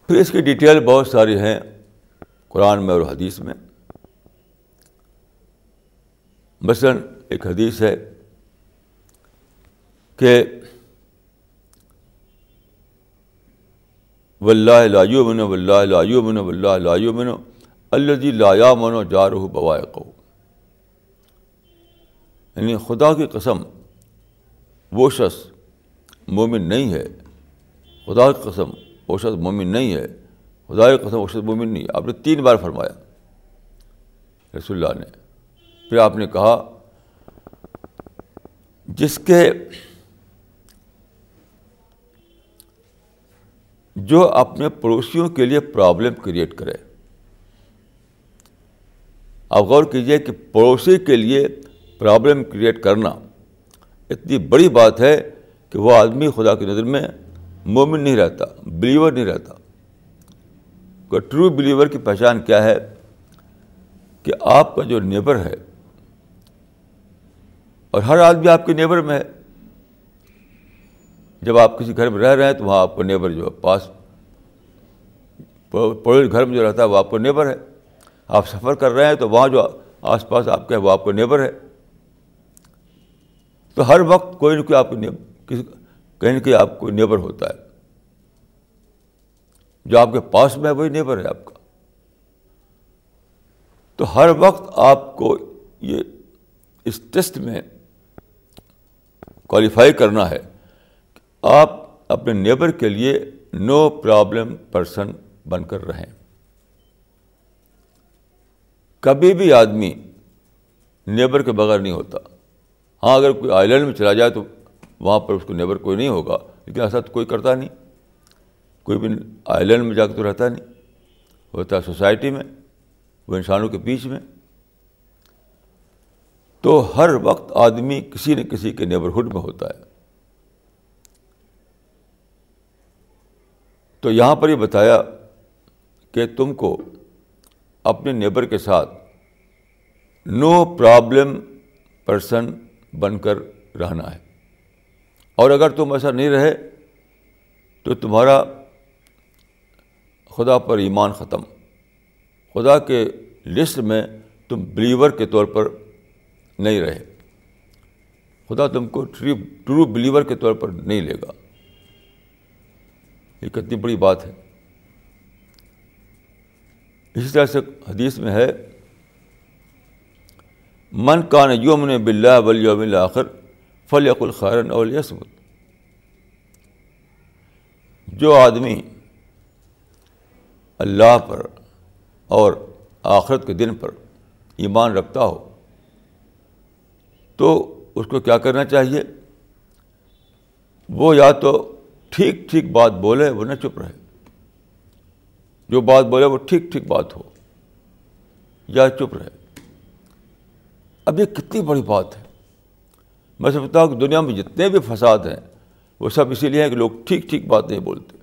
پھر اس کی ڈیٹیل بہت ساری ہیں قرآن میں اور حدیث میں۔ مثلاً ایک حدیث ہے کہ ولہ لاجو من ولہ لاجو من ولہ لاجو من الجی لایا منو جار بوائے کو یعنی خدا کی قسم، وہ شخص مومن نہیں ہے۔ خدا کی قسم وہ شخص مومن نہیں ہے۔ خدا قسم وہ شخص مومن نہیں ہے۔ آپ نے تین بار فرمایا۔ رسول اللہ نے۔ پھر آپ نے کہا، جس کے جو اپنے پڑوسیوں کے لیے پرابلم کریٹ کرے۔ آپ غور کیجیے کہ پڑوسی کے لیے پرابلم کریٹ کرنا اتنی بڑی بات ہے کہ وہ آدمی خدا کی نظر میں مومن نہیں رہتا بلیور نہیں رہتا۔ ٹرو بلیور کی پہچان کیا ہے؟ کہ آپ کا جو نیبر ہے، اور ہر آدمی آپ کے نیبر میں ہے۔ جب آپ کسی گھر میں رہ رہے ہیں تو وہاں آپ کا نیبر جو ہے، پاس پڑوس گھر میں جو رہتا ہے، وہ آپ کا نیبر ہے۔ آپ سفر کر رہے ہیں تو وہاں جو آس پاس آپ کا وہ آپ کا نیبر ہے۔ تو ہر وقت کوئی نہ کوئی آپ کسی کہیں نہ کہیں آپ کو نیبر ہوتا ہے۔ جو آپ کے پاس میں ہے وہی نیبر ہے آپ کا۔ تو ہر وقت آپ کو یہ اس ٹیسٹ میں کوالیفائی کرنا ہے آپ اپنے نیبر کے لیے نو پرابلم پرسن بن کر رہیں۔ کبھی بھی آدمی نیبر کے بغیر نہیں ہوتا۔ ہاں اگر کوئی آئی لینڈ میں چلا جائے تو وہاں پر اس کو نیبر کوئی نہیں ہوگا، لیکن ایسا تو کوئی کرتا نہیں۔ کوئی بھی آئی لینڈ میں جا کے تو رہتا نہیں۔ ہوتا ہے سوسائٹی میں، وہ انسانوں کے بیچ میں۔ تو ہر وقت آدمی کسی نہ کسی کے نیبرہڈ میں ہوتا ہے۔ تو یہاں پر یہ بتایا کہ تم کو اپنے نیبر کے ساتھ نو پرابلم پرسن بن کر رہنا ہے۔ اور اگر تم ایسا نہیں رہے تو تمہارا خدا پر ایمان ختم۔ خدا کے لسٹ میں تم بلیور کے طور پر نہیں رہے۔ خدا تم کو ٹرو بلیور کے طور پر نہیں لے گا۔ یہ کتنی بڑی بات ہے۔ اسی طرح سے حدیث میں ہے، من کان یومن بلّہ ولیوم آخر فلیق الخارن اور یسمت جو آدمی اللہ پر اور آخرت کے دن پر ایمان رکھتا ہو، تو اس کو کیا کرنا چاہیے؟ وہ یا تو ٹھیک ٹھیک بات بولے، وہ نہ چپ رہے۔ جو بات بولے، وہ ٹھیک ٹھیک بات ہو، یا چپ رہے۔ اب یہ کتنی بڑی بات ہے۔ میں سمجھتا ہوں کہ دنیا میں جتنے بھی فساد ہیں، وہ سب اسی لیے ہیں کہ لوگ ٹھیک ٹھیک بات نہیں بولتے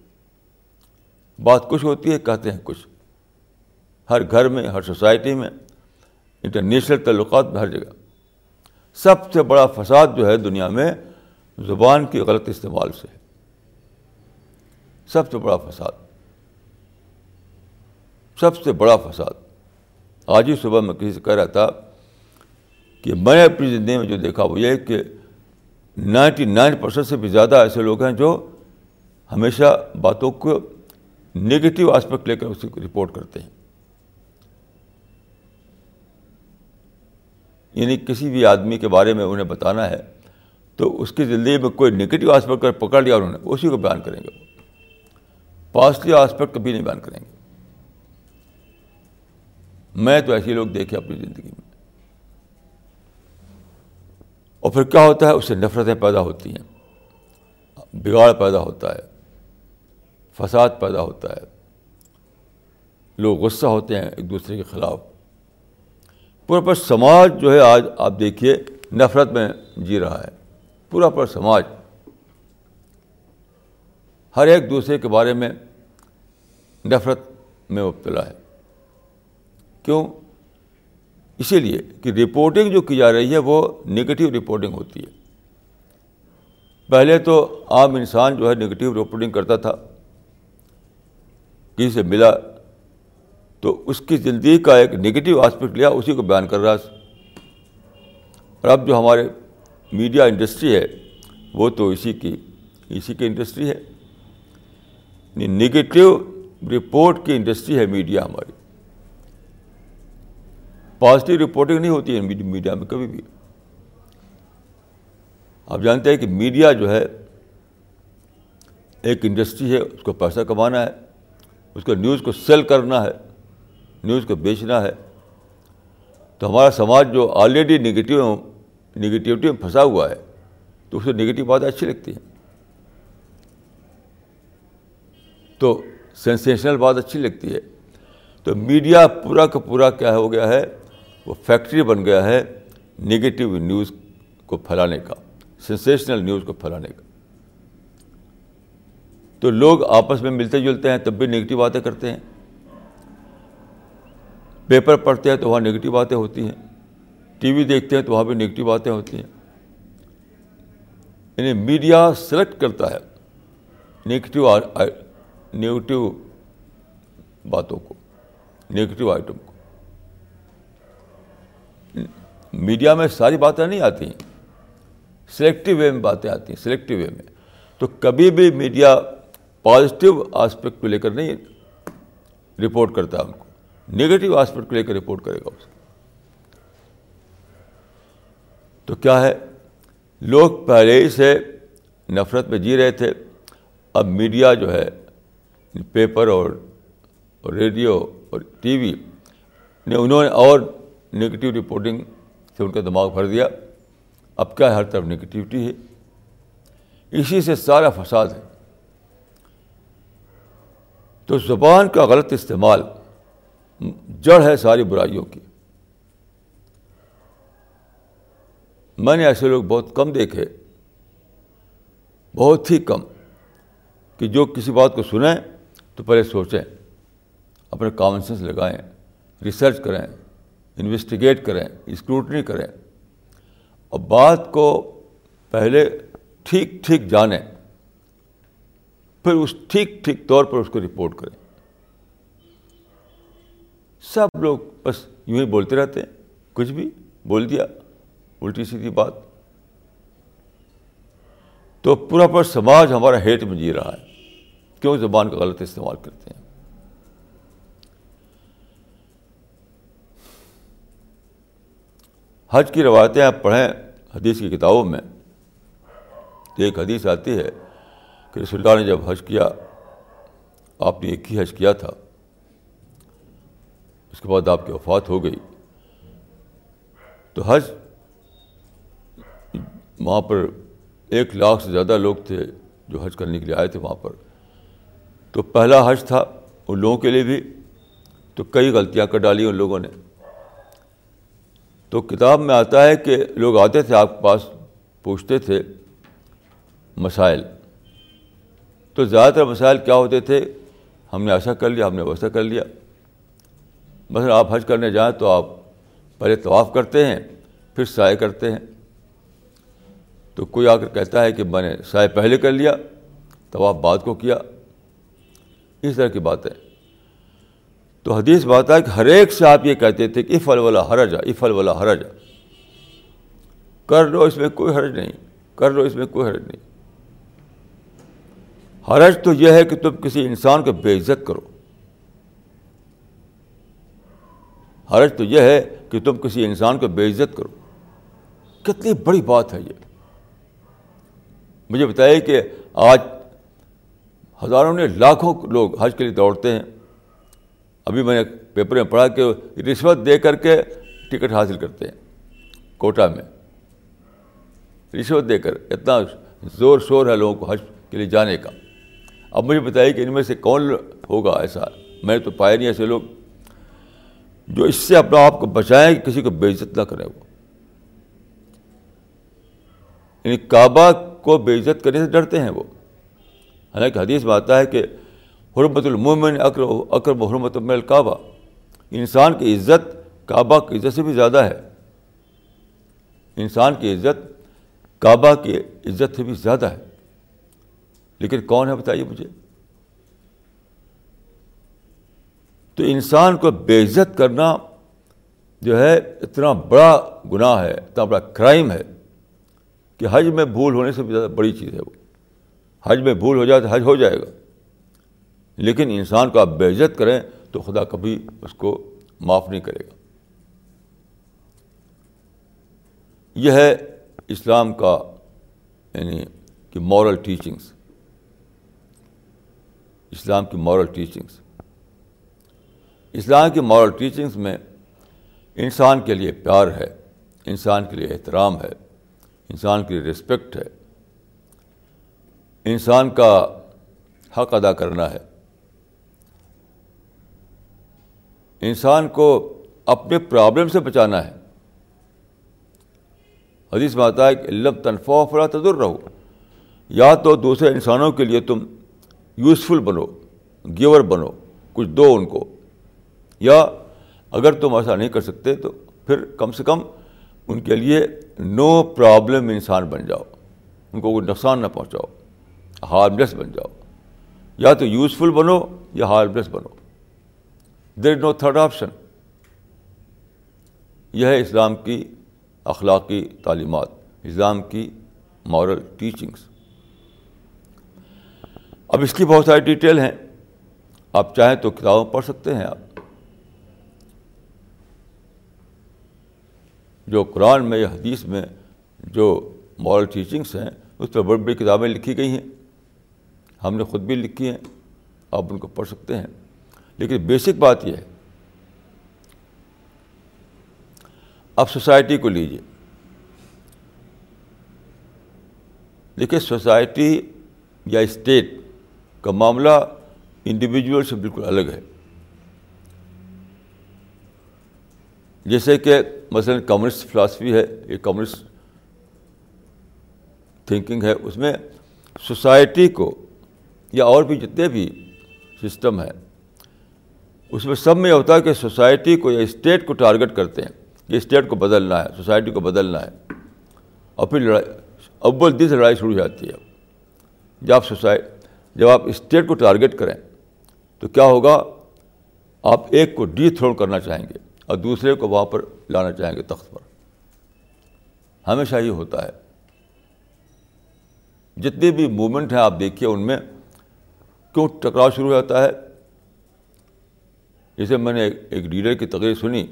بات کچھ ہوتی ہے، کہتے ہیں کچھ۔ ہر گھر میں، ہر سوسائٹی میں، انٹرنیشنل تعلقات میں، ہر جگہ۔ سب سے بڑا فساد جو ہے دنیا میں، زبان کی غلط استعمال سے ہے۔ سب سے بڑا فساد۔ سب سے بڑا فساد۔ آج ہی صبح میں کسی سے کہہ رہا تھا کہ میں نے اپنی زندگی میں جو دیکھا وہ یہ کہ نائنٹی نائن پرسینٹ سے بھی زیادہ ایسے لوگ ہیں جو ہمیشہ باتوں کو نگیٹو آسپیکٹ لے کر اسی کو رپورٹ کرتے ہیں۔ یعنی کسی بھی آدمی کے بارے میں انہیں بتانا ہے تو اس کی زندگی میں کوئی نگیٹو آسپیکٹ پکڑ لیا انہوں نے، اسی کو بیان کریں گے۔ پازیٹیو آسپیکٹ کبھی نہیں بیان کریں گے۔ میں تو ایسے لوگ دیکھے اپنی زندگی میں۔ اور پھر کیا ہوتا ہے؟ اس سے نفرتیں پیدا ہوتی ہیں۔ بگاڑ پیدا ہوتا ہے۔ فساد پیدا ہوتا ہے۔ لوگ غصہ ہوتے ہیں ایک دوسرے کے خلاف۔ پورا پر سماج جو ہے آج آپ دیکھیے نفرت میں جی رہا ہے۔ پورا پر سماج۔ ہر ایک دوسرے کے بارے میں نفرت میں مبتلا ہے۔ کیوں؟ اسی لیے کہ رپورٹنگ جو کی جا رہی ہے وہ نگیٹو رپورٹنگ ہوتی ہے۔ پہلے تو عام انسان جو ہے نگیٹو رپورٹنگ کرتا تھا۔ کسی سے ملا تو اس کی زندگی کا ایک نگیٹو آسپیکٹ لیا، اسی کو بیان کر رہا اور اب جو ہمارے میڈیا انڈسٹری ہے، وہ تو اسی کی اسی کی انڈسٹری ہے۔ یعنی نگیٹو رپورٹ کی انڈسٹری ہے میڈیا ہماری۔ پازیٹیو رپورٹنگ نہیں ہوتی ہے میڈیا میں کبھی بھی۔ آپ جانتے ہیں کہ میڈیا جو ہے، ایک انڈسٹری ہے، اس کو پیسہ کمانا ہے، اس کو نیوز کو سیل کرنا ہے نیوز کو بیچنا ہے۔ تو ہمارا سماج جو آلریڈی نگیٹو نگیٹیوٹی میں پھنسا ہوا ہے، تو اس کو نگیٹو باتیں اچھی لگتی ہیں۔ تو سینسیشنل بات اچھی لگتی ہے۔ تو میڈیا پورا کا پورا کیا ہو گیا ہے وہ فیکٹری بن گیا ہے نگیٹو نیوز کو پھیلانے کا سینسیشنل نیوز کو پھیلانے کا۔ تو لوگ آپس میں ملتے جلتے ہیں، تب بھی نگیٹو باتیں کرتے ہیں۔ پیپر پڑھتے ہیں تو وہاں نگیٹو باتیں ہوتی ہیں۔ ٹی وی دیکھتے ہیں تو وہاں بھی نگیٹو باتیں ہوتی ہیں۔ یعنی میڈیا سلیکٹ کرتا ہے نگیٹو نگیٹو باتوں کو، نگیٹو آئٹم کو میڈیا میں ساری باتیں نہیں آتی ہیں۔ سلیکٹو وے میں باتیں آتی ہیں سلیکٹو وے میں۔ تو کبھی بھی میڈیا پازیٹیو آسپیکٹ کو لے کر نہیں رپورٹ کرتا ان کو۔ نگیٹو آسپیکٹ کو لے کر رپورٹ کرے گا اس تو کیا ہے؟ لوگ پہلے ہی سے نفرت میں جی رہے تھے۔ اب میڈیا جو ہے، پیپر اور ریڈیو اور ٹی وی نے انہوں نے اور نگیٹو رپورٹنگ سے ان کا دماغ بھر دیا۔ اب کیا ہر طرف نگیٹیوٹی ہے۔ اسی سے سارا فساد ہے۔ تو زبان کا غلط استعمال جڑ ہے ساری برائیوں کی۔ میں نے ایسے لوگ بہت کم دیکھے۔ بہت ہی کم۔ کہ جو کسی بات کو سنیں تو پہلے سوچیں، اپنے کامن سینس لگائیں ریسرچ کریں۔ انویسٹیگیٹ کریں، اسکروٹنی کریں۔ اور بات کو پہلے ٹھیک ٹھیک جانیں، پھر اس ٹھیک ٹھیک طور پر اس کو رپورٹ کریں۔ سب لوگ بس یوں ہی بولتے رہتے ہیں، کچھ بھی بول دیا، الٹی سیدھی بات۔ تو پورا پر سماج ہمارا ہیٹ میں جی رہا ہے، کیوں زبان کا غلط استعمال کرتے ہیں؟ حج کی روایتیں آپ پڑھیں حدیث کی کتابوں میں تو ایک حدیث آتی ہے کہ رسول اللہ نے جب حج کیا، آپ نے ایک ہی حج کیا تھا۔ اس کے بعد آپ کی وفات ہو گئی۔ تو حج وہاں پر ایک لاکھ سے زیادہ لوگ تھے جو حج کرنے کے لیے آئے تھے وہاں پر۔ تو پہلا حج تھا ان لوگوں کے لیے بھی، تو کئی غلطیاں کر ڈالی ان لوگوں نے۔ تو کتاب میں آتا ہے کہ لوگ آتے تھے، آپ کے پاس پوچھتے تھے مسائل۔ تو زیادہ تر مسائل کیا ہوتے تھے؟ ہم نے ایسا کر لیا، ہم نے ویسا کر لیا۔ مثلا آپ حج کرنے جائیں تو آپ پہلے طواف کرتے ہیں، پھر سائے کرتے ہیں۔ تو کوئی آ کر کہتا ہے کہ میں نے سائے پہلے کر لیا، طواف بعد کو کیا۔ اس طرح کی بات ہے تو حدیث بات ہے کہ ہر ایک سے آپ یہ کہتے تھے کہ افل والا حرج افل والا حرج کر لو اس میں کوئی حرج نہیں، کر لو اس میں کوئی حرج نہیں۔ حرج تو یہ ہے کہ تم کسی انسان کو بے عزت کرو۔ حرج تو یہ ہے کہ تم کسی انسان کو بے عزت کرو۔ کتنی بڑی بات ہے یہ۔ مجھے بتائیے کہ آج ہزاروں نے لاکھوں لوگ حج کے لیے دوڑتے ہیں۔ ابھی میں نے پیپر میں پڑھا کہ رشوت دے کر کے ٹکٹ حاصل کرتے ہیں کوٹا میں۔ رشوت دے کر اتنا زور شور ہے لوگوں کو حج کے لیے جانے کا۔ اب مجھے بتائیے کہ ان میں سے کون ہوگا ایسا؟ میں تو پایا نہیں ایسے لوگ۔ جو اس سے اپنا آپ کو بچائیں کہ کسی کو بے عزت نہ کرے وہ۔ یعنی کعبہ کو بے عزت کرنے سے ڈرتے ہیں وہ۔ حالانکہ حدیث میں آتا ہے کہ حرمت المومن اکرم اکرم حرمت من الکعبہ۔ انسان کی عزت کعبہ کی عزت سے بھی زیادہ ہے۔ انسان کی عزت کعبہ کی عزت سے بھی زیادہ ہے۔ لیکن کون ہے بتائیے مجھے؟ تو انسان کو بے عزت کرنا جو ہے اتنا بڑا گناہ ہے، اتنا بڑا کرائم ہے کہ حج میں بھول ہونے سے بھی زیادہ بڑی چیز ہے وہ۔ حج میں بھول ہو جائے تو حج ہو جائے گا۔ لیکن انسان کو آپ بے عزت کریں تو خدا کبھی اس کو معاف نہیں کرے گا۔ یہ ہے اسلام کا یعنی کہ مورل ٹیچنگس اسلام کی مورل ٹیچنگس اسلام کی مورل ٹیچنگس میں انسان کے لیے پیار ہے، انسان کے لیے احترام ہے، انسان کے لیے رسپیکٹ ہے۔ انسان کا حق ادا کرنا ہے۔ انسان کو اپنے پرابلم سے بچانا ہے۔ حدیث میں آتا ہے کہ علم تنفع فرا تدر رہو یا تو دوسرے انسانوں کے لیے تم یوزفل بنو گیور بنو، کچھ دو ان کو۔ یا اگر تم ایسا نہیں کر سکتے تو پھر کم سے کم ان کے لیے نو پرابلم انسان بن جاؤ۔ ان کو کوئی نقصان نہ پہنچاؤ۔ ہارملیس بن جاؤ۔ یا تو یوزفل بنو یا ہارملیس بنو۔ دیر از نو تھرڈ آپشن یہ ہے اسلام کی اخلاقی تعلیمات، اسلام کی مورل ٹیچنگس اب اس کی بہت ساری ڈیٹیل ہیں۔ آپ چاہیں تو کتابوں پڑھ سکتے ہیں آپ۔ جو قرآن میں، یا حدیث میں جو مورل ٹیچنگس ہیں، اس پہ بڑی بڑی کتابیں لکھی گئی ہیں۔ ہم نے خود بھی لکھی ہیں، آپ ان کو پڑھ سکتے ہیں۔ لیکن بیسک بات یہ ہے۔ اب سوسائٹی کو لیجیے دیکھیے سوسائٹی یا اسٹیٹ کا معاملہ انڈیویجول سے بالکل الگ ہے۔ جیسے کہ مثلاً کمیونسٹ فلاسفی ہے، یہ کمیونسٹ تھنکنگ ہے، اس میں سوسائٹی کو یا اور بھی جتنے بھی سسٹم ہیں اس میں سب میں یہ ہوتا ہے کہ سوسائٹی کو یا اسٹیٹ کو ٹارگٹ کرتے ہیں کہ اسٹیٹ کو بدلنا ہے، سوسائٹی کو بدلنا ہے۔ اور پھر لڑائی، اول دن سے لڑائی شروع ہو جاتی ہے۔ جب آپ سوسائی، جب آپ اسٹیٹ کو ٹارگٹ کریں تو کیا ہوگا؟ آپ ایک کو ڈی تھرون کرنا چاہیں گے اور دوسرے کو وہاں پر لانا چاہیں گے تخت پر۔ ہمیشہ یہ ہوتا ہے۔ جتنے بھی موومنٹ ہیں، آپ دیکھیے ان میں کیوں ٹکراؤ شروع ہو جاتا ہے؟ جیسے میں نے ایک لیڈر کی تقریر سنی،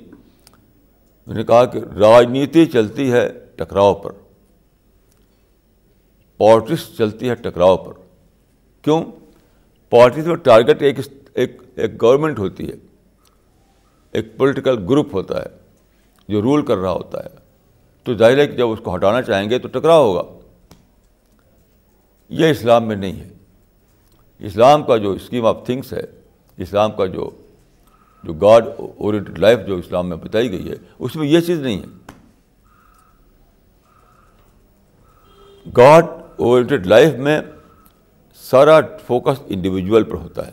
میں نے کہا کہ راجنیتی چلتی ہے ٹکراؤ پر۔ پالٹکس چلتی ہے ٹکراؤ پر۔ کیوں؟ پالٹکس میں ٹارگیٹ ایک ایک گورنمنٹ ہوتی ہے۔ ایک پولیٹیکل گروپ ہوتا ہے جو رول کر رہا ہوتا ہے۔ تو ظاہر ہے کہ جب اس کو ہٹانا چاہیں گے تو ٹکراؤ ہوگا۔ یہ اسلام میں نہیں ہے۔ اسلام کا جو اسکیم آف تھنگس ہے، اسلام کا جو جو گاڈ اورینٹڈ لائف جو اسلام میں بتائی گئی ہے، اس میں یہ چیز نہیں ہے۔ گاڈ اورینٹیڈ لائف میں سارا فوکس انڈیویجول پر ہوتا ہے۔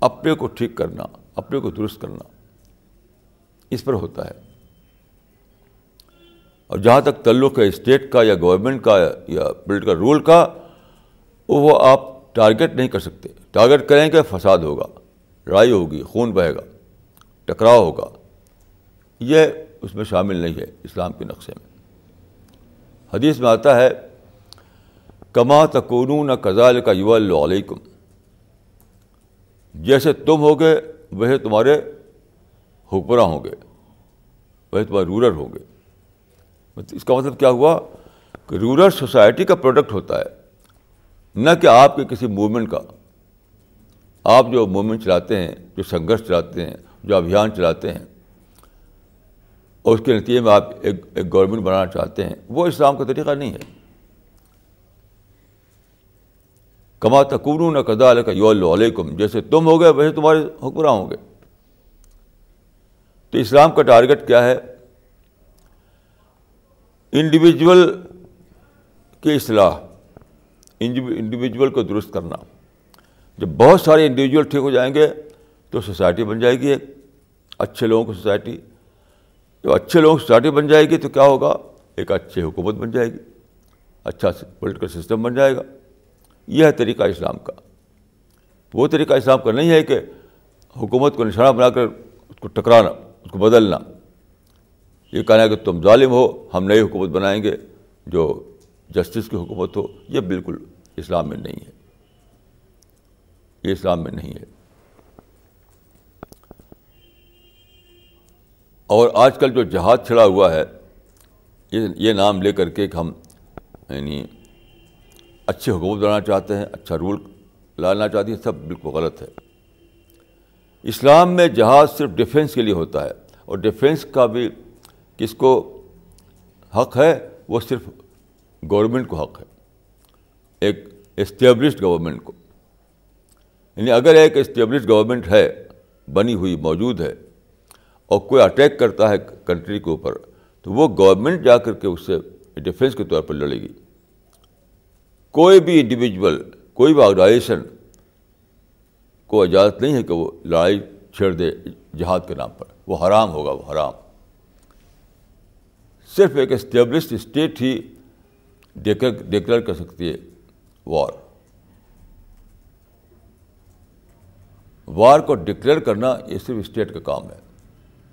اپنے کو ٹھیک کرنا، اپنے کو درست کرنا اس پر ہوتا ہے۔ اور جہاں تک تعلق ہے اسٹیٹ کا یا گورنمنٹ کا یا پولیٹیکل رول کا، وہ آپ ٹارگیٹ نہیں کر سکتے۔ ٹارگیٹ کریں گے فساد ہوگا۔ لڑائی ہوگی، خون بہے گا، ٹکراؤ ہوگا۔ یہ اس میں شامل نہیں ہے اسلام کے نقشے میں۔ حدیث میں آتا ہے، کما تکون کزال کا یو علیکم۔ جیسے تم ہوگے ویسے تمہارے حکمراں ہوں گے ویسے تمہارے رورل ہوں گے۔ مطلب اس کا مطلب کیا ہوا؟ کہ رورل سوسائٹی کا پروڈکٹ ہوتا ہے، نہ کہ آپ کے کسی موومنٹ کا۔ آپ جو موومنٹ چلاتے ہیں، جو سنگھرش چلاتے ہیں، جو ابھیان چلاتے ہیں اور اس کے نتیجے میں آپ ایک ایک گورنمنٹ بنانا چاہتے ہیں، وہ اسلام کا طریقہ نہیں ہے۔ کما تکون نہ قدا علیہ یو علیکم، جیسے تم ہو گئے، ویسے تمہارے حکمراں ہوں گے۔ تو اسلام کا ٹارگیٹ کیا ہے؟ انڈیویجول کی اصلاح انڈیویجول کو درست کرنا۔ جب بہت سارے انڈیویجول ٹھیک ہو جائیں گے تو سوسائٹی بن جائے گی ایک۔ اچھے لوگوں کی سوسائٹی جب اچھے لوگوں کی سوسائٹی بن جائے گی تو کیا ہوگا؟ ایک اچھی حکومت بن جائے گی۔ اچھا پولیٹیکل سسٹم بن جائے گا۔ یہ ہے طریقہ اسلام کا۔ وہ طریقہ اسلام کا نہیں ہے کہ حکومت کو نشانہ بنا کر اس کو ٹکرانا، اس کو بدلنا۔ یہ کہنا ہے کہ تم ظالم ہو، ہم نئی حکومت بنائیں گے جو جسٹس کی حکومت ہو۔ یہ بالکل اسلام میں نہیں ہے۔ یہ اسلام میں نہیں ہے۔ اور آج کل جو جہاد چھڑا ہوا ہے، یہ یہ نام لے کر کے کہ ہم یعنی اچھی حکومت بنانا چاہتے ہیں اچھا رول لانا چاہتے ہیں سب بالکل غلط ہے۔ اسلام میں جہاز صرف ڈیفینس کے لیے ہوتا ہے، اور ڈیفینس کا بھی کس کو حق ہے، وہ صرف گورنمنٹ کو حق ہے۔ ایک اسٹیبلشڈ گورنمنٹ کو۔ یعنی اگر ایک اسٹیبلش گورنمنٹ ہے، بنی ہوئی موجود ہے، اور کوئی اٹیک کرتا ہے کنٹری کے اوپر، تو وہ گورنمنٹ جا کر کے اس سے ڈیفینس کے طور پر لڑے گی۔ کوئی بھی انڈیویجول کوئی بھی آرگنائزیشن کو اجازت نہیں ہے کہ وہ لڑائی چھیڑ دے جہاد کے نام پر۔ وہ حرام ہوگا، وہ حرام۔ صرف ایک اسٹیبلشڈ اسٹیٹ ہی ڈکلیئر کر سکتی ہے وار وار کو ڈکلیئر کرنا یہ صرف اسٹیٹ کا کام ہے۔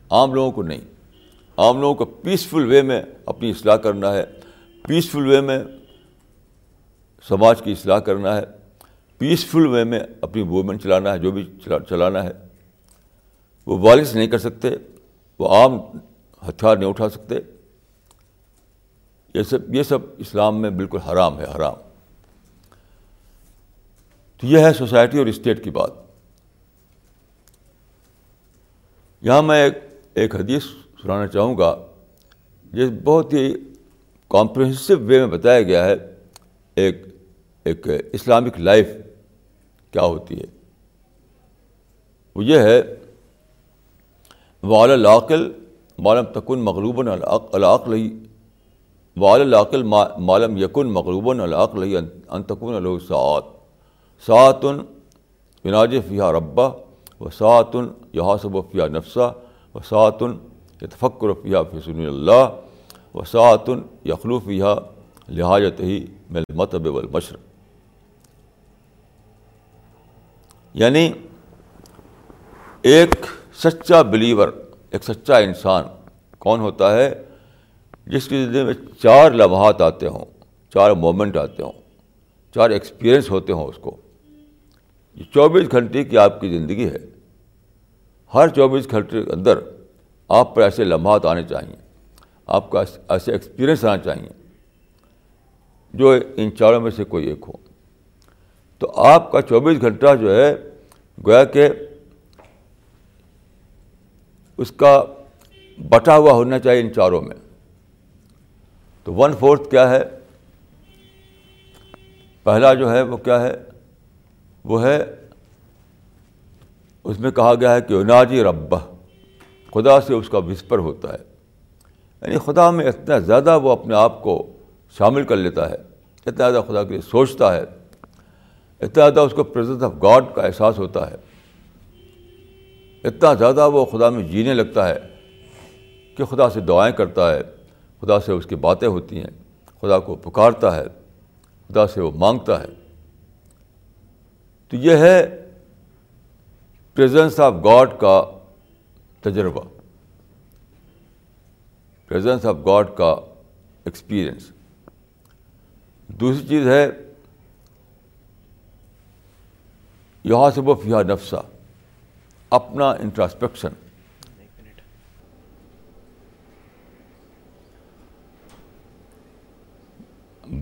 عام لوگوں کو نہیں۔ عام لوگوں کو پیسفل وے میں اپنی اصلاح کرنا ہے۔ پیسفل وے میں سماج کی اصلاح کرنا ہے۔ پیسفل وے میں اپنی موومنٹ چلانا ہے، جو بھی چلانا ہے۔ وہ وائلنس نہیں کر سکتے، وہ عام ہتھیار نہیں اٹھا سکتے۔ یہ سب یہ سب اسلام میں بالکل حرام ہے، حرام۔ تو یہ ہے سوسائٹی اور اسٹیٹ کی بات۔ یہاں میں ایک ایک حدیث سنانا چاہوں گا، جس بہت ہی کمپریہنسو وے میں بتایا گیا ہے، ایک ایک اسلامک لائف کیا ہوتی ہے۔ وہ یہ ہے وال العقل مالم تکن مغلوباً العقل وال العقل مالم یکن مغلوباً العقل ہی انتکن السعت سعتن عناج فیا ربا و سعتن یحاسب و فیا نفسہ و سعتن یتفکر فیا فسن اللہ و سعتن یخلوف یا لہاجت ہی مل متب المشرق یعنی ایک سچا بلیور، ایک سچا انسان کون ہوتا ہے؟ جس کی زندگی میں چار لمحات آتے ہوں، چار مومنٹ آتے ہوں، چار ایکسپیرئنس ہوتے ہوں اس کو۔ یہ چوبیس گھنٹے کی آپ کی زندگی ہے۔ ہر چوبیس گھنٹے کے اندر آپ پر ایسے لمحات آنے چاہئیں۔ آپ کا ایسے ایکسپیرئنس آنا چاہیے جو ان چاروں میں سے کوئی ایک ہو۔ تو آپ کا چوبیس گھنٹہ جو ہے، گویا کہ اس کا بٹا ہوا ہونا چاہیے ان چاروں میں۔ تو ون فورتھ کیا ہے؟ پہلا جو ہے وہ کیا ہے؟ وہ ہے، اس میں کہا گیا ہے کہ اناجی ربہ، خدا سے اس کا وسپر ہوتا ہے۔ یعنی خدا میں اتنا زیادہ وہ اپنے آپ کو شامل کر لیتا ہے، اتنا زیادہ خدا کے لیے سوچتا ہے، اتنا زیادہ اس کو پریزنس آف گاڈ کا احساس ہوتا ہے۔ اتنا زیادہ وہ خدا میں جینے لگتا ہے کہ خدا سے دعائیں کرتا ہے، خدا سے اس کی باتیں ہوتی ہیں، خدا کو پکارتا ہے، خدا سے وہ مانگتا ہے۔ تو یہ ہے پریزنس آف گاڈ کا تجربہ۔ پریزنس آف گاڈ کا ایکسپیرئنس دوسری چیز ہے، یہاں سے وہ فیا نفسہ اپنا انٹراسپیکشن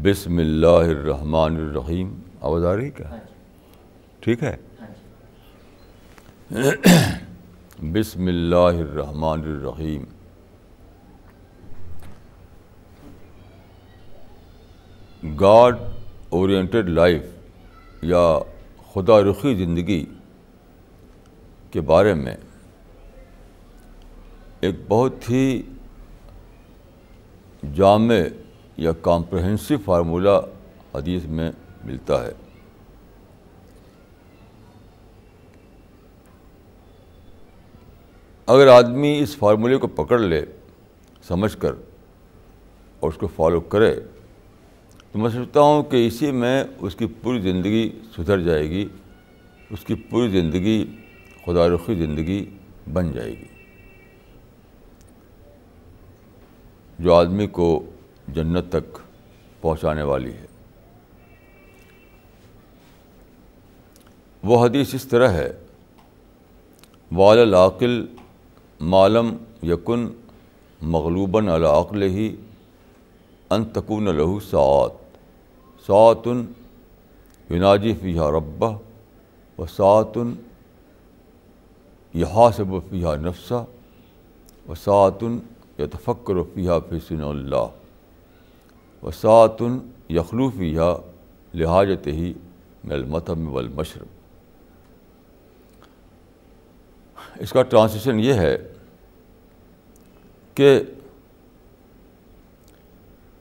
بسم اللہ الرحمن الرحیم۔ آواز آ رہی کیا؟ ٹھیک ہے؟ بسم اللہ الرحمن الرحیم۔ گاڈ اورینٹیڈ لائف یا خدا رخی زندگی کے بارے میں ایک بہت ہی جامع یا کمپرہنسو فارمولہ حدیث میں ملتا ہے۔ اگر آدمی اس فارمولے کو پکڑ لے، سمجھ کر اور اس کو فالو کرے، تو میں سمجھتا ہوں کہ اسی میں اس کی پوری زندگی سدھر جائے گی، اس کی پوری زندگی خدا رخی زندگی بن جائے گی۔ جو آدمی کو جنت تک پہنچانے والی ہے۔ وہ حدیث اس طرح ہے وال العقل معلم یکن مغلوباً العقل ہی انتقن لہو سعت سعتن یناجی فیحہ ربہ و سعتن یحاسب فیحہ نفسہ و سعتن یتفکر فیحہ فسن اللہ و سعتن یخلوفیہ لہاجت ہی ملمتم والمشرب. اس کا ٹرانسلیشن یہ ہے کہ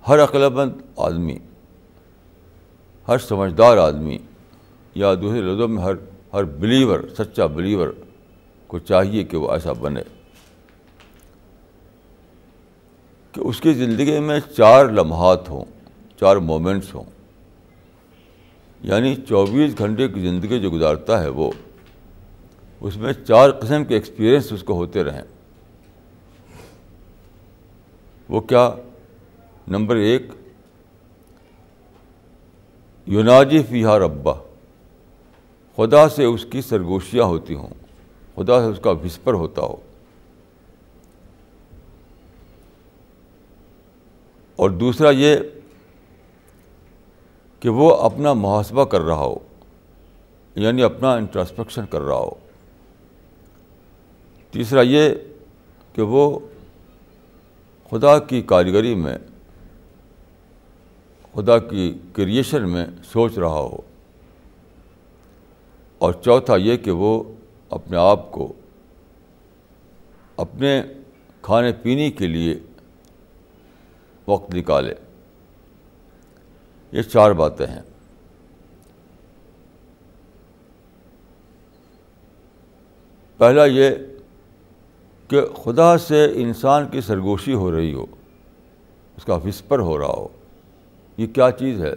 ہر عقلمند آدمی، ہر سمجھدار آدمی یا دوسرے لفظوں میں ہر ہر بلیور سچا بلیور کو چاہیے کہ وہ ایسا بنے۔ کہ اس کی زندگی میں چار لمحات ہوں، چار مومنٹس ہوں۔ یعنی چوبیس گھنٹے کی زندگی جو گزارتا ہے وہ، اس میں چار قسم کے ایکسپیرئنس اس کو ہوتے رہیں۔ وہ کیا؟ نمبر ایک، یوناجی فیحا ربا خدا سے اس کی سرگوشیاں ہوتی ہوں، خدا سے اس کا وسپر ہوتا ہو۔ اور دوسرا یہ کہ وہ اپنا محاسبہ کر رہا ہو یعنی اپنا انٹراسپیکشن کر رہا ہو۔ تیسرا یہ کہ وہ خدا کی کاریگری میں، خدا کی کریشن میں سوچ رہا ہو۔ اور چوتھا یہ کہ وہ اپنے آپ کو اپنے کھانے پینے کے لیے وقت نکالے۔ یہ چار باتیں ہیں۔ پہلا یہ کہ خدا سے انسان کی سرگوشی ہو رہی ہو، اس کا وسپر ہو رہا ہو، یہ کیا چیز ہے؟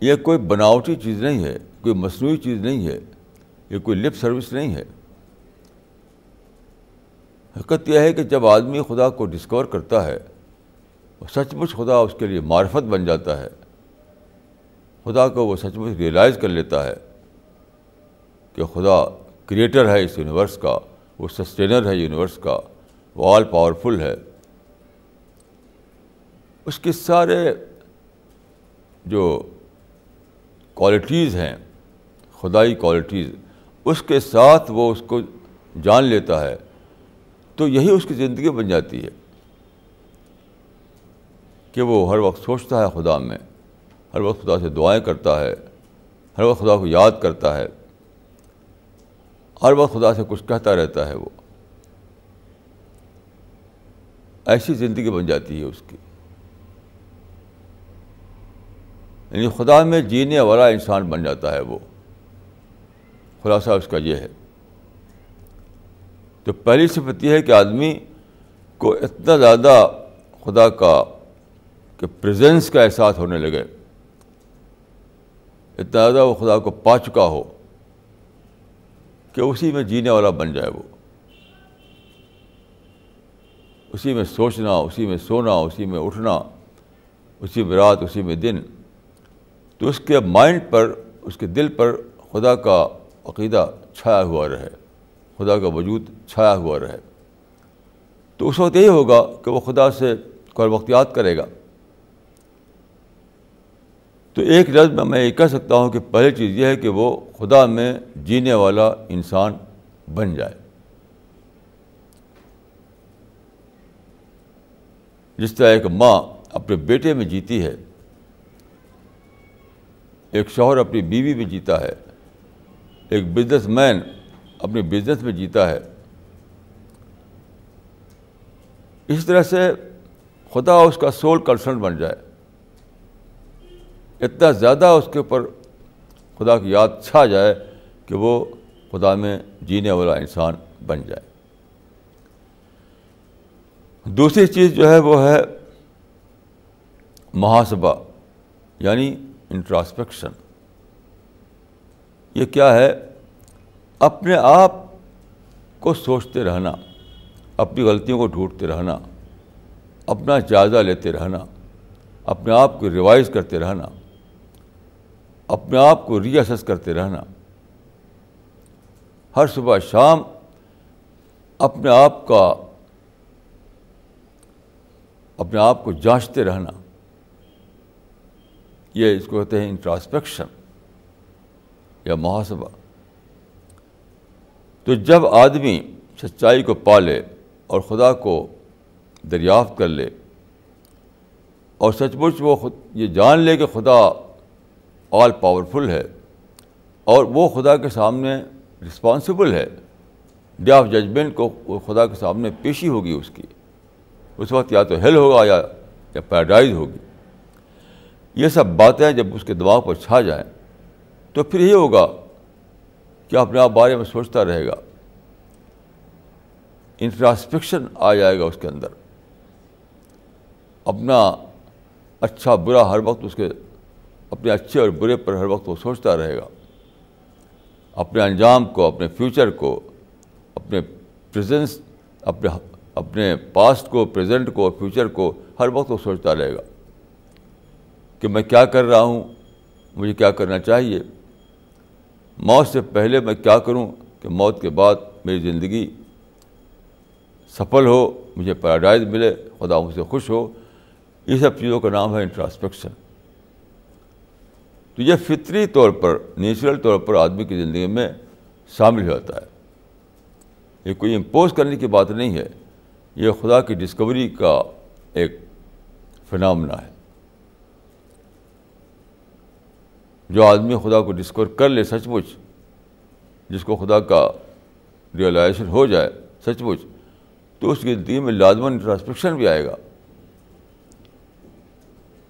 یہ کوئی بناوٹی چیز نہیں ہے، کوئی مصنوعی چیز نہیں ہے، یہ کوئی لپ سروس نہیں ہے۔ حقیقت یہ ہے کہ جب آدمی خدا کو ڈسکور کرتا ہے سچ مچ خدا اس کے لیے معرفت بن جاتا ہے۔ خدا کو وہ سچ مچ ریئلائز کر لیتا ہے کہ خدا کریٹر ہے اس یونیورس کا، وہ سسٹینر ہے یونیورس کا، وہ آل پاورفل ہے۔ اس کے سارے جو کوالٹیز ہیں، خدائی کوالٹیز اس کے ساتھ وہ اس کو جان لیتا ہے۔ تو یہی اس کی زندگی بن جاتی ہے کہ وہ ہر وقت سوچتا ہے خدا میں، ہر وقت خدا سے دعائیں کرتا ہے، ہر وقت خدا کو یاد کرتا ہے۔ ہر وقت خدا سے کچھ کہتا رہتا ہے وہ۔ ایسی زندگی بن جاتی ہے اس کی۔ یعنی خدا میں جینے والا انسان بن جاتا ہے وہ۔ خلاصہ اس کا یہ ہے۔ تو پہلی صفت یہ ہے کہ آدمی کو اتنا زیادہ خدا کا کہ پریزنس کا احساس ہونے لگے۔ اتنا زیادہ وہ خدا کو پا چکا ہو۔ کہ اسی میں جینے والا بن جائے وہ۔ اسی میں سوچنا، اسی میں سونا، اسی میں اٹھنا، اسی میں رات، اسی میں دن۔ تو اس کے مائنڈ پر، اس کے دل پر خدا کا عقیدہ چھایا ہوا رہے۔ خدا کا وجود چھایا ہوا رہے۔ تو اس وقت یہی ہوگا کہ وہ خدا سے کوئی وقت کرے گا۔ تو ایک لفظ میں میں یہ کہہ سکتا ہوں کہ پہلی چیز یہ ہے کہ وہ خدا میں جینے والا انسان بن جائے۔ جس طرح ایک ماں اپنے بیٹے میں جیتی ہے، ایک شوہر اپنی بیوی میں جیتا ہے، ایک بزنس مین اپنے بزنس میں جیتا ہے۔ اس طرح سے خدا اس کا سول کنسرن بن جائے۔ اتنا زیادہ اس کے اوپر خدا کی یاد چھا جائے کہ وہ خدا میں جینے والا انسان بن جائے۔ دوسری چیز جو ہے وہ ہے محاسبہ یعنی انٹراسپیکشن یہ کیا ہے؟ اپنے آپ کو سوچتے رہنا، اپنی غلطیوں کو ڈھونڈتے رہنا، اپنا جائزہ لیتے رہنا، اپنے آپ کو ریوائز کرتے رہنا۔ اپنے آپ کو ری اسس کرتے رہنا۔ ہر صبح شام اپنے آپ کا، اپنے آپ کو جانچتے رہنا۔ یہ اس کو کہتے ہیں انٹراسپیکشن یا محاسبہ۔ تو جب آدمی سچائی کو پالے اور خدا کو دریافت کر لے اور سچ مچ وہ خود، یہ جان لے کہ خدا آل پاورفل ہے اور وہ خدا کے سامنے رسپانسبل ہے۔ ڈے آف ججمنٹ کو وہ خدا کے سامنے پیشی ہوگی اس کی۔ اس وقت یا تو ہیل ہوگا یا یا پیراڈائز ہوگی۔ یہ سب باتیں جب اس کے دماغ پر چھا جائیں تو پھر یہ ہوگا کہ اپنے آپ بارے میں سوچتا رہے گا۔ انٹراسپیکشن آ جائے گا اس کے اندر۔ اپنا اچھا برا ہر وقت اس کے اپنے اچھے اور برے پر ہر وقت وہ سوچتا رہے گا۔ اپنے انجام کو، اپنے فیوچر کو، اپنے پریزنس اپنے اپنے پاسٹ کو پریزنٹ کو فیوچر کو ہر وقت وہ سوچتا رہے گا کہ میں کیا کر رہا ہوں، مجھے کیا کرنا چاہیے۔ موت سے پہلے میں کیا کروں کہ موت کے بعد میری زندگی سفل ہو، مجھے پیراڈائز ملے، خدا مجھ سے خوش ہو۔ یہ سب چیزوں کا نام ہے انٹراسپیکشن تو یہ فطری طور پر، نیچرل طور پر آدمی کی زندگی میں شامل ہو جاتا ہے۔ یہ کوئی امپوز کرنے کی بات نہیں ہے۔ یہ خدا کی ڈسکوری کا ایک فنامنا ہے۔ جو آدمی خدا کو ڈسکور کر لے سچ مچ جس کو خدا کا ریئلائزیشن ہو جائے سچ مچ تو اس کی زندگی میں لازمن انٹراسپیکشن بھی آئے گا۔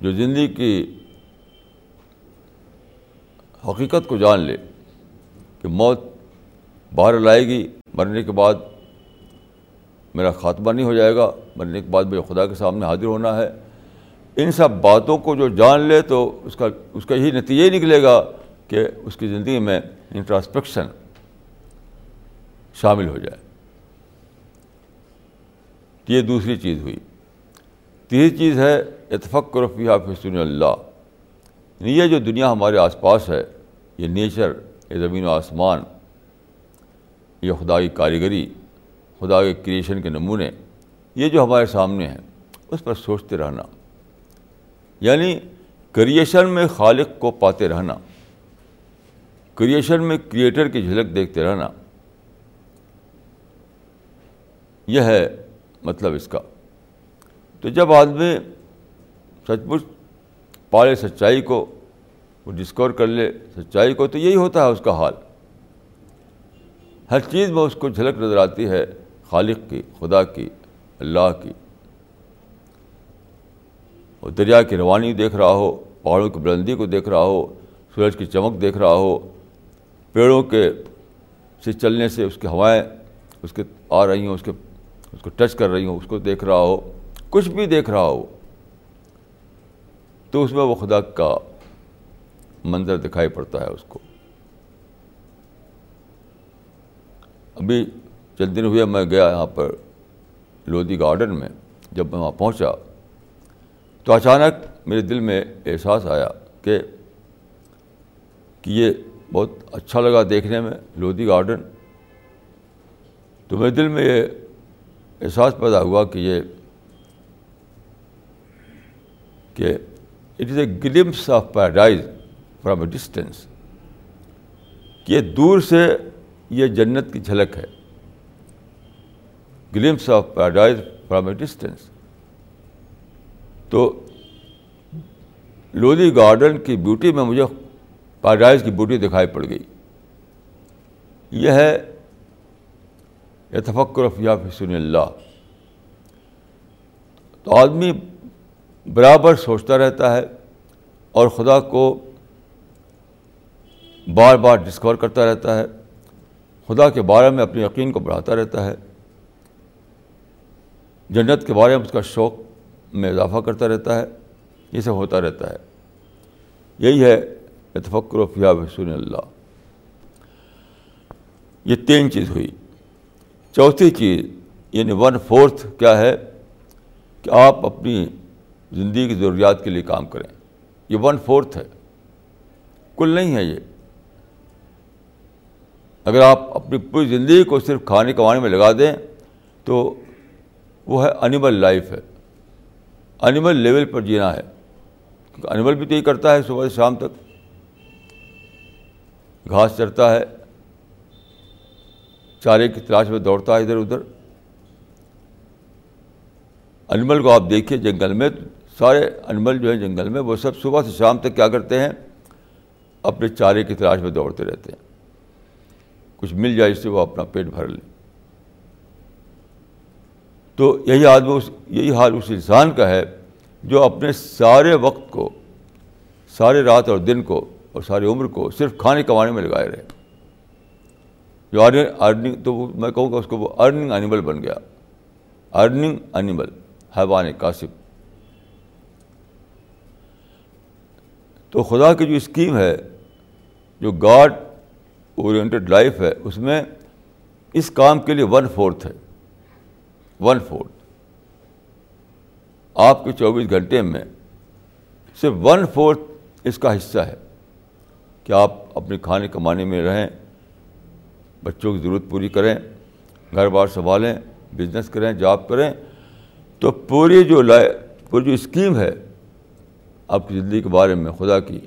جو زندگی کی حقیقت کو جان لے کہ موت باہر لائے گی، مرنے کے بعد میرا خاتمہ نہیں ہو جائے گا، مرنے کے بعد مجھے خدا کے سامنے حاضر ہونا ہے۔ ان سب باتوں کو جو جان لے تو اس کا اس کا یہی نتیجہ ہی نکلے گا کہ اس کی زندگی میں انٹراسپیکشن شامل ہو جائے۔ یہ دوسری چیز ہوئی۔ تیسری چیز ہے اتفق رفیہ فسن اللہ۔ یعنی یہ جو دنیا ہمارے آس پاس ہے، یہ نیچر، یہ زمین و آسمان، یہ خدا کی کاریگری خدا کے کریشن کے نمونے، یہ جو ہمارے سامنے ہیں، اس پر سوچتے رہنا۔ یعنی کریشن میں خالق کو پاتے رہنا۔ کریشن میں کریٹر کی جھلک دیکھتے رہنا۔ یہ ہے مطلب اس کا۔ تو جب آدمی سچ مچ پالے سچائی کو، وہ ڈسکور کر لے، سچائی کو تو یہی ہوتا ہے اس کا حال۔ ہر چیز میں اس کو جھلک نظر آتی ہے، خالق کی، خدا کی، اللہ کی۔ اور دریا کی روانی دیکھ رہا ہو، پہاڑوں کی بلندی کو دیکھ رہا ہو، سورج کی چمک دیکھ رہا ہو، پیڑوں کے سے چلنے سے اس کی ہوائیں، اس کے آ رہی ہوں، اس کے، اس کو ٹچ کر رہی ہوں، اس کو دیکھ رہا ہو، کچھ بھی دیکھ رہا ہو۔ تو اس میں وہ خدا کا منظر دکھائی پڑتا ہے اس کو۔ ابھی چند دن ہوئے میں گیا یہاں پر لودھی گارڈن میں، جب میں وہاں پہنچا تو اچانک میرے دل میں احساس آیا کہ کہ یہ بہت اچھا لگا دیکھنے میں لودھی گارڈن۔ تو میرے دل میں یہ احساس پیدا ہوا کہ یہ، کہ it is a glimpse of paradise from a distance کہ یہ دور سے یہ جنت کی جھلک ہے. Glimpse of paradise from a distance تو لودھی گارڈن کی بیوٹی میں مجھے پیراڈائز کی بیوٹی دکھائی پڑ گئی. یہ ہے اتفکر فیا فسن اللہ. تو آدمی برابر سوچتا رہتا ہے اور خدا کو بار بار ڈسکور کرتا رہتا ہے، خدا کے بارے میں اپنے یقین کو بڑھاتا رہتا ہے، جنت کے بارے میں اس کا شوق میں اضافہ کرتا رہتا ہے، یہ سب ہوتا رہتا ہے۔ یہی ہے اتفکر و فیا بسن اللہ۔ یہ تین چیز ہوئی۔ چوتھی چیز یعنی ون فورتھ کیا ہے کہ آپ اپنی زندگی کی ضروریات کے لیے کام کریں۔ یہ ون فورتھ ہے۔ کل نہیں ہے یہ۔ اگر آپ اپنی پوری زندگی کو صرف کھانے کمانے میں لگا دیں تو وہ ہے انیمل لائف ہے۔ انیمل لیول پر جینا ہے۔ کیونکہ انیمل بھی تو یہی کرتا ہے صبح سے شام تک۔ گھاس چرتا ہے۔ چارے کی تلاش میں دوڑتا ہے ادھر ادھر۔ انیمل کو آپ دیکھیے جنگل میں۔ سارے انیمل جو ہیں جنگل میں وہ سب صبح سے شام تک کیا کرتے ہیں؟ اپنے چارے کی تلاش میں دوڑتے رہتے ہیں۔ کچھ مل جائے اس سے وہ اپنا پیٹ بھر لیں۔ تو یہی آدمی اس، یہی حال اس انسان کا ہے جو اپنے سارے وقت کو، سارے رات اور دن کو اور ساری عمر کو صرف کھانے کمانے میں لگائے رہے۔ جو ارننگ تو میں کہوں گا اس کو وہ ارننگ انیمل بن گیا۔ ارننگ انیمل حیوان کاسب تو خدا کی جو اسکیم ہے، جو گاڈ اورینٹیڈ لائف ہے، اس میں اس کام کے لیے ون فورتھ ہے۔ One fourth. آپ کے چوبیس گھنٹے میں صرف ون فورتھ اس کا حصہ ہے۔ کہ آپ اپنے کھانے کمانے میں رہیں، بچوں کی ضرورت پوری کریں، گھر بار سنبھالیں بزنس کریں جاب کریں، تو پوری جو لائے پوری جو اسکیم ہے آپ کی زندگی کے بارے میں خدا کی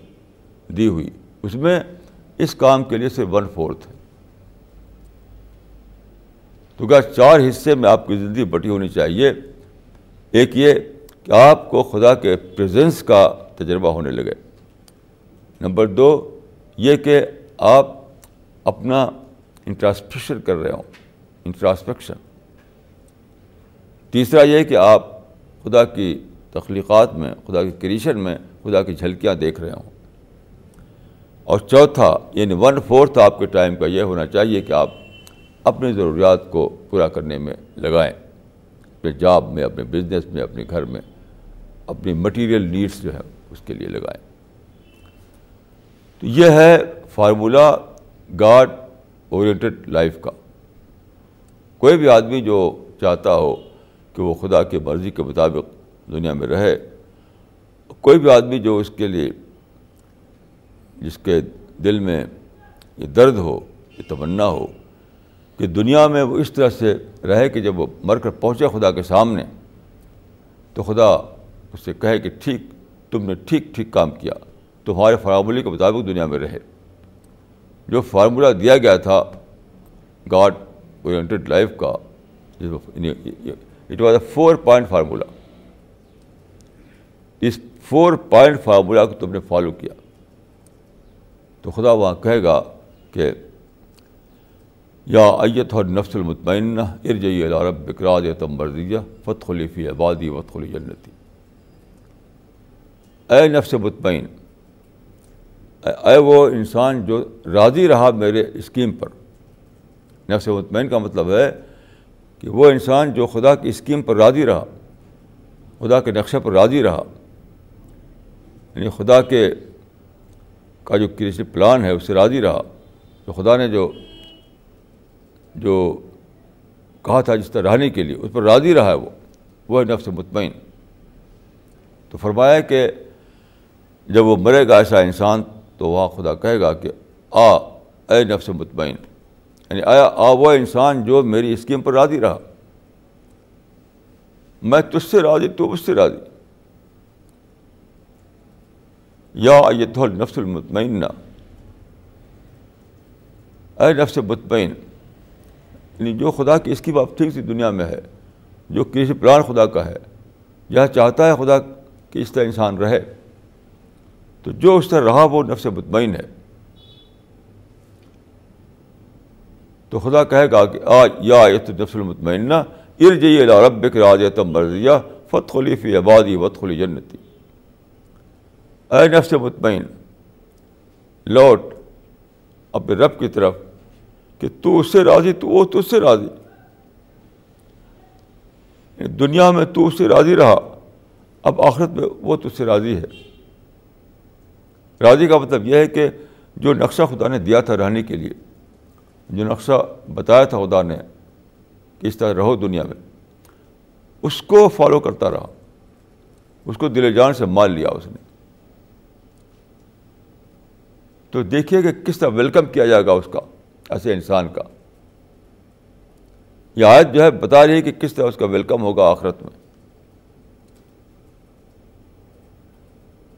دی ہوئی۔ اس میں اس کام کے لیے صرف ون فورتھ ہے۔ تو کیا چار حصے میں آپ کی زندگی بٹی ہونی چاہیے؟ ایک یہ کہ آپ کو خدا کے پریزنس کا تجربہ ہونے لگے۔ نمبر دو، یہ کہ آپ اپنا انٹراسپیکشن کر رہے ہوں انٹراسپیکشن تیسرا یہ کہ آپ خدا کی تخلیقات میں، خدا کی کریشن میں خدا کی جھلکیاں دیکھ رہے ہوں۔ اور چوتھا یعنی ون فورتھ آپ کے ٹائم کا یہ ہونا چاہیے کہ آپ اپنی ضروریات کو پورا کرنے میں لگائیں۔ اپنے جاب میں، اپنے بزنس میں، اپنے گھر میں، اپنی مٹیریل نیڈس جو ہے اس کے لیے لگائیں۔ تو یہ ہے فارمولہ گاڈ اورینٹیڈ لائف کا۔ کوئی بھی آدمی جو چاہتا ہو کہ وہ خدا کی مرضی کے مطابق دنیا میں رہے۔ کوئی بھی آدمی جو اس کے لیے، جس کے دل میں یہ درد ہو، یہ تمنا ہو کہ دنیا میں وہ اس طرح سے رہے کہ جب وہ مر کر پہنچے خدا کے سامنے، تو خدا اس سے کہے کہ ٹھیک، تم نے ٹھیک ٹھیک کام کیا۔ تمہارے فارمولے کے مطابق دنیا میں رہے۔ جو فارمولہ دیا گیا تھا، گاڈ اورینٹیڈ لائف کا it was a four point formula us four point formula کو تم نے فالو کیا۔ تو خدا وہاں کہے گا کہ یا ایت اور نفس المطمئنہ ارجئی العرب بکراد تم مرضیہ فتح خلیفی آبادی وط خلی جنتی۔ اے نفس مطمئن، اے وہ انسان جو راضی رہا میرے اسکیم پر۔ نفس مطمئن کا مطلب ہے کہ وہ انسان جو خدا کی اسکیم پر راضی رہا، خدا کے نقشے پر راضی رہا۔ یعنی خدا کے کا جو کسی پلان ہے، اس سے راضی رہا۔ تو خدا نے جو جو کہا تھا جس طرح رہنے کے لیے، اس پر راضی رہا ہے وہ۔ وہ ہے نفس مطمئن۔ تو فرمایا کہ جب وہ مرے گا ایسا انسان، تو وہاں خدا کہے گا کہ آ، اے نفس مطمئن۔ یعنی آیا، آ، وہ انسان جو میری اسکیم پر راضی رہا۔ میں تجھ سے راضی، تو اس سے راضی۔ یا یہ تو نفس اے نفس مطمئن یعنی جو خدا کی اس کی بات ٹھیک سی دنیا میں ہے، جو کسی پلان خدا کا ہے، یا چاہتا ہے خدا کہ اس طرح انسان رہے، تو جو اس طرح رہا وہ نفس مطمئن ہے۔ تو خدا کہے گا کہ آ یا تو نفس المطمئنہ ارجی رب کے راج مرضیہ فت خلیفی عبادی وط خلی جنتی۔ اے نفس مطمئن، لوٹ اپنے رب کی طرف کہ تو اس سے راضی، تو وہ تو اس سے راضی۔ یعنی دنیا میں تو اس سے راضی رہا، اب آخرت میں وہ تجھ سے راضی ہے۔ راضی کا مطلب یہ ہے کہ جو نقشہ خدا نے دیا تھا رہنے کے لیے، جو نقشہ بتایا تھا خدا نے کہ اس طرح رہو دنیا میں، اس کو فالو کرتا رہا، اس کو دل جان سے مال لیا اس نے۔ تو دیکھیے کہ کس طرح ویلکم کیا جائے گا اس کا، ایسے انسان کا۔ یہ آیت جو ہے بتا رہی ہے کہ کس طرح اس کا ویلکم ہوگا آخرت میں۔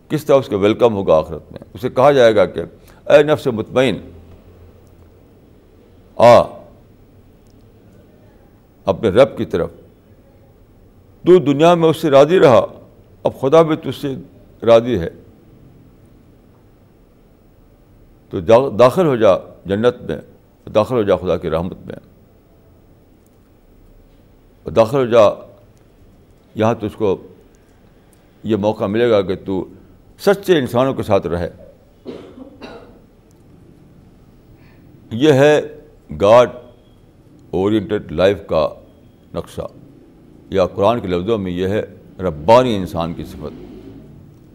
کس طرح اس کا ویلکم ہوگا آخرت میں۔ اسے کہا جائے گا کہ، اے نفس مطمئن، آ، اپنے رب کی طرف۔ تو دنیا میں اس سے راضی رہا، اب خدا بھی تجھ سے راضی ہے۔ تو داخل ہو جا جنت میں، داخل ہو جا خدا کی رحمت میں۔ داخل ہو جا، یہاں تو اس کو یہ موقع ملے گا کہ تو سچے انسانوں کے ساتھ رہے۔ یہ ہے گاڈ اورینٹیڈ لائف کا نقشہ۔ یا قرآن کے لفظوں میں یہ ہے ربانی انسان کی صفت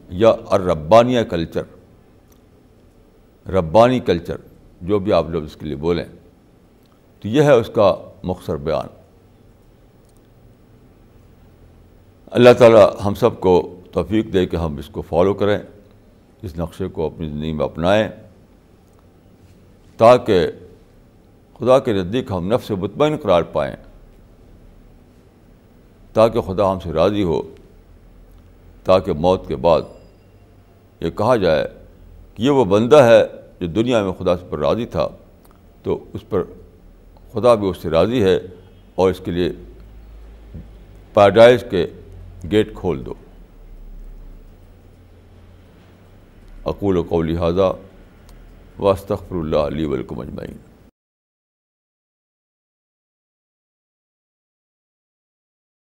یا ربانیہ کلچر۔ ربانی کلچر جو بھی آپ لوگ اس کے لیے بولیں، تو یہ ہے اس کا مختصر بیان۔ اللہ تعالیٰ ہم سب کو توفیق دے کہ ہم اس کو فالو کریں، اس نقشے کو اپنی زندگی میں اپنائیں، تاکہ خدا کے نزدیک ہم نفس مطمئن قرار پائیں، تاکہ خدا ہم سے راضی ہو، تاکہ موت کے بعد یہ کہا جائے کہ یہ وہ بندہ ہے جو دنیا میں خدا اس پر راضی تھا، تو اس پر خدا بھی اس سے راضی ہے اور اس کے لیے پیراڈائز کے گیٹ کھول دو۔ اقول و قول لہٰذا واسطر اللہ علی ولکم اجمعین۔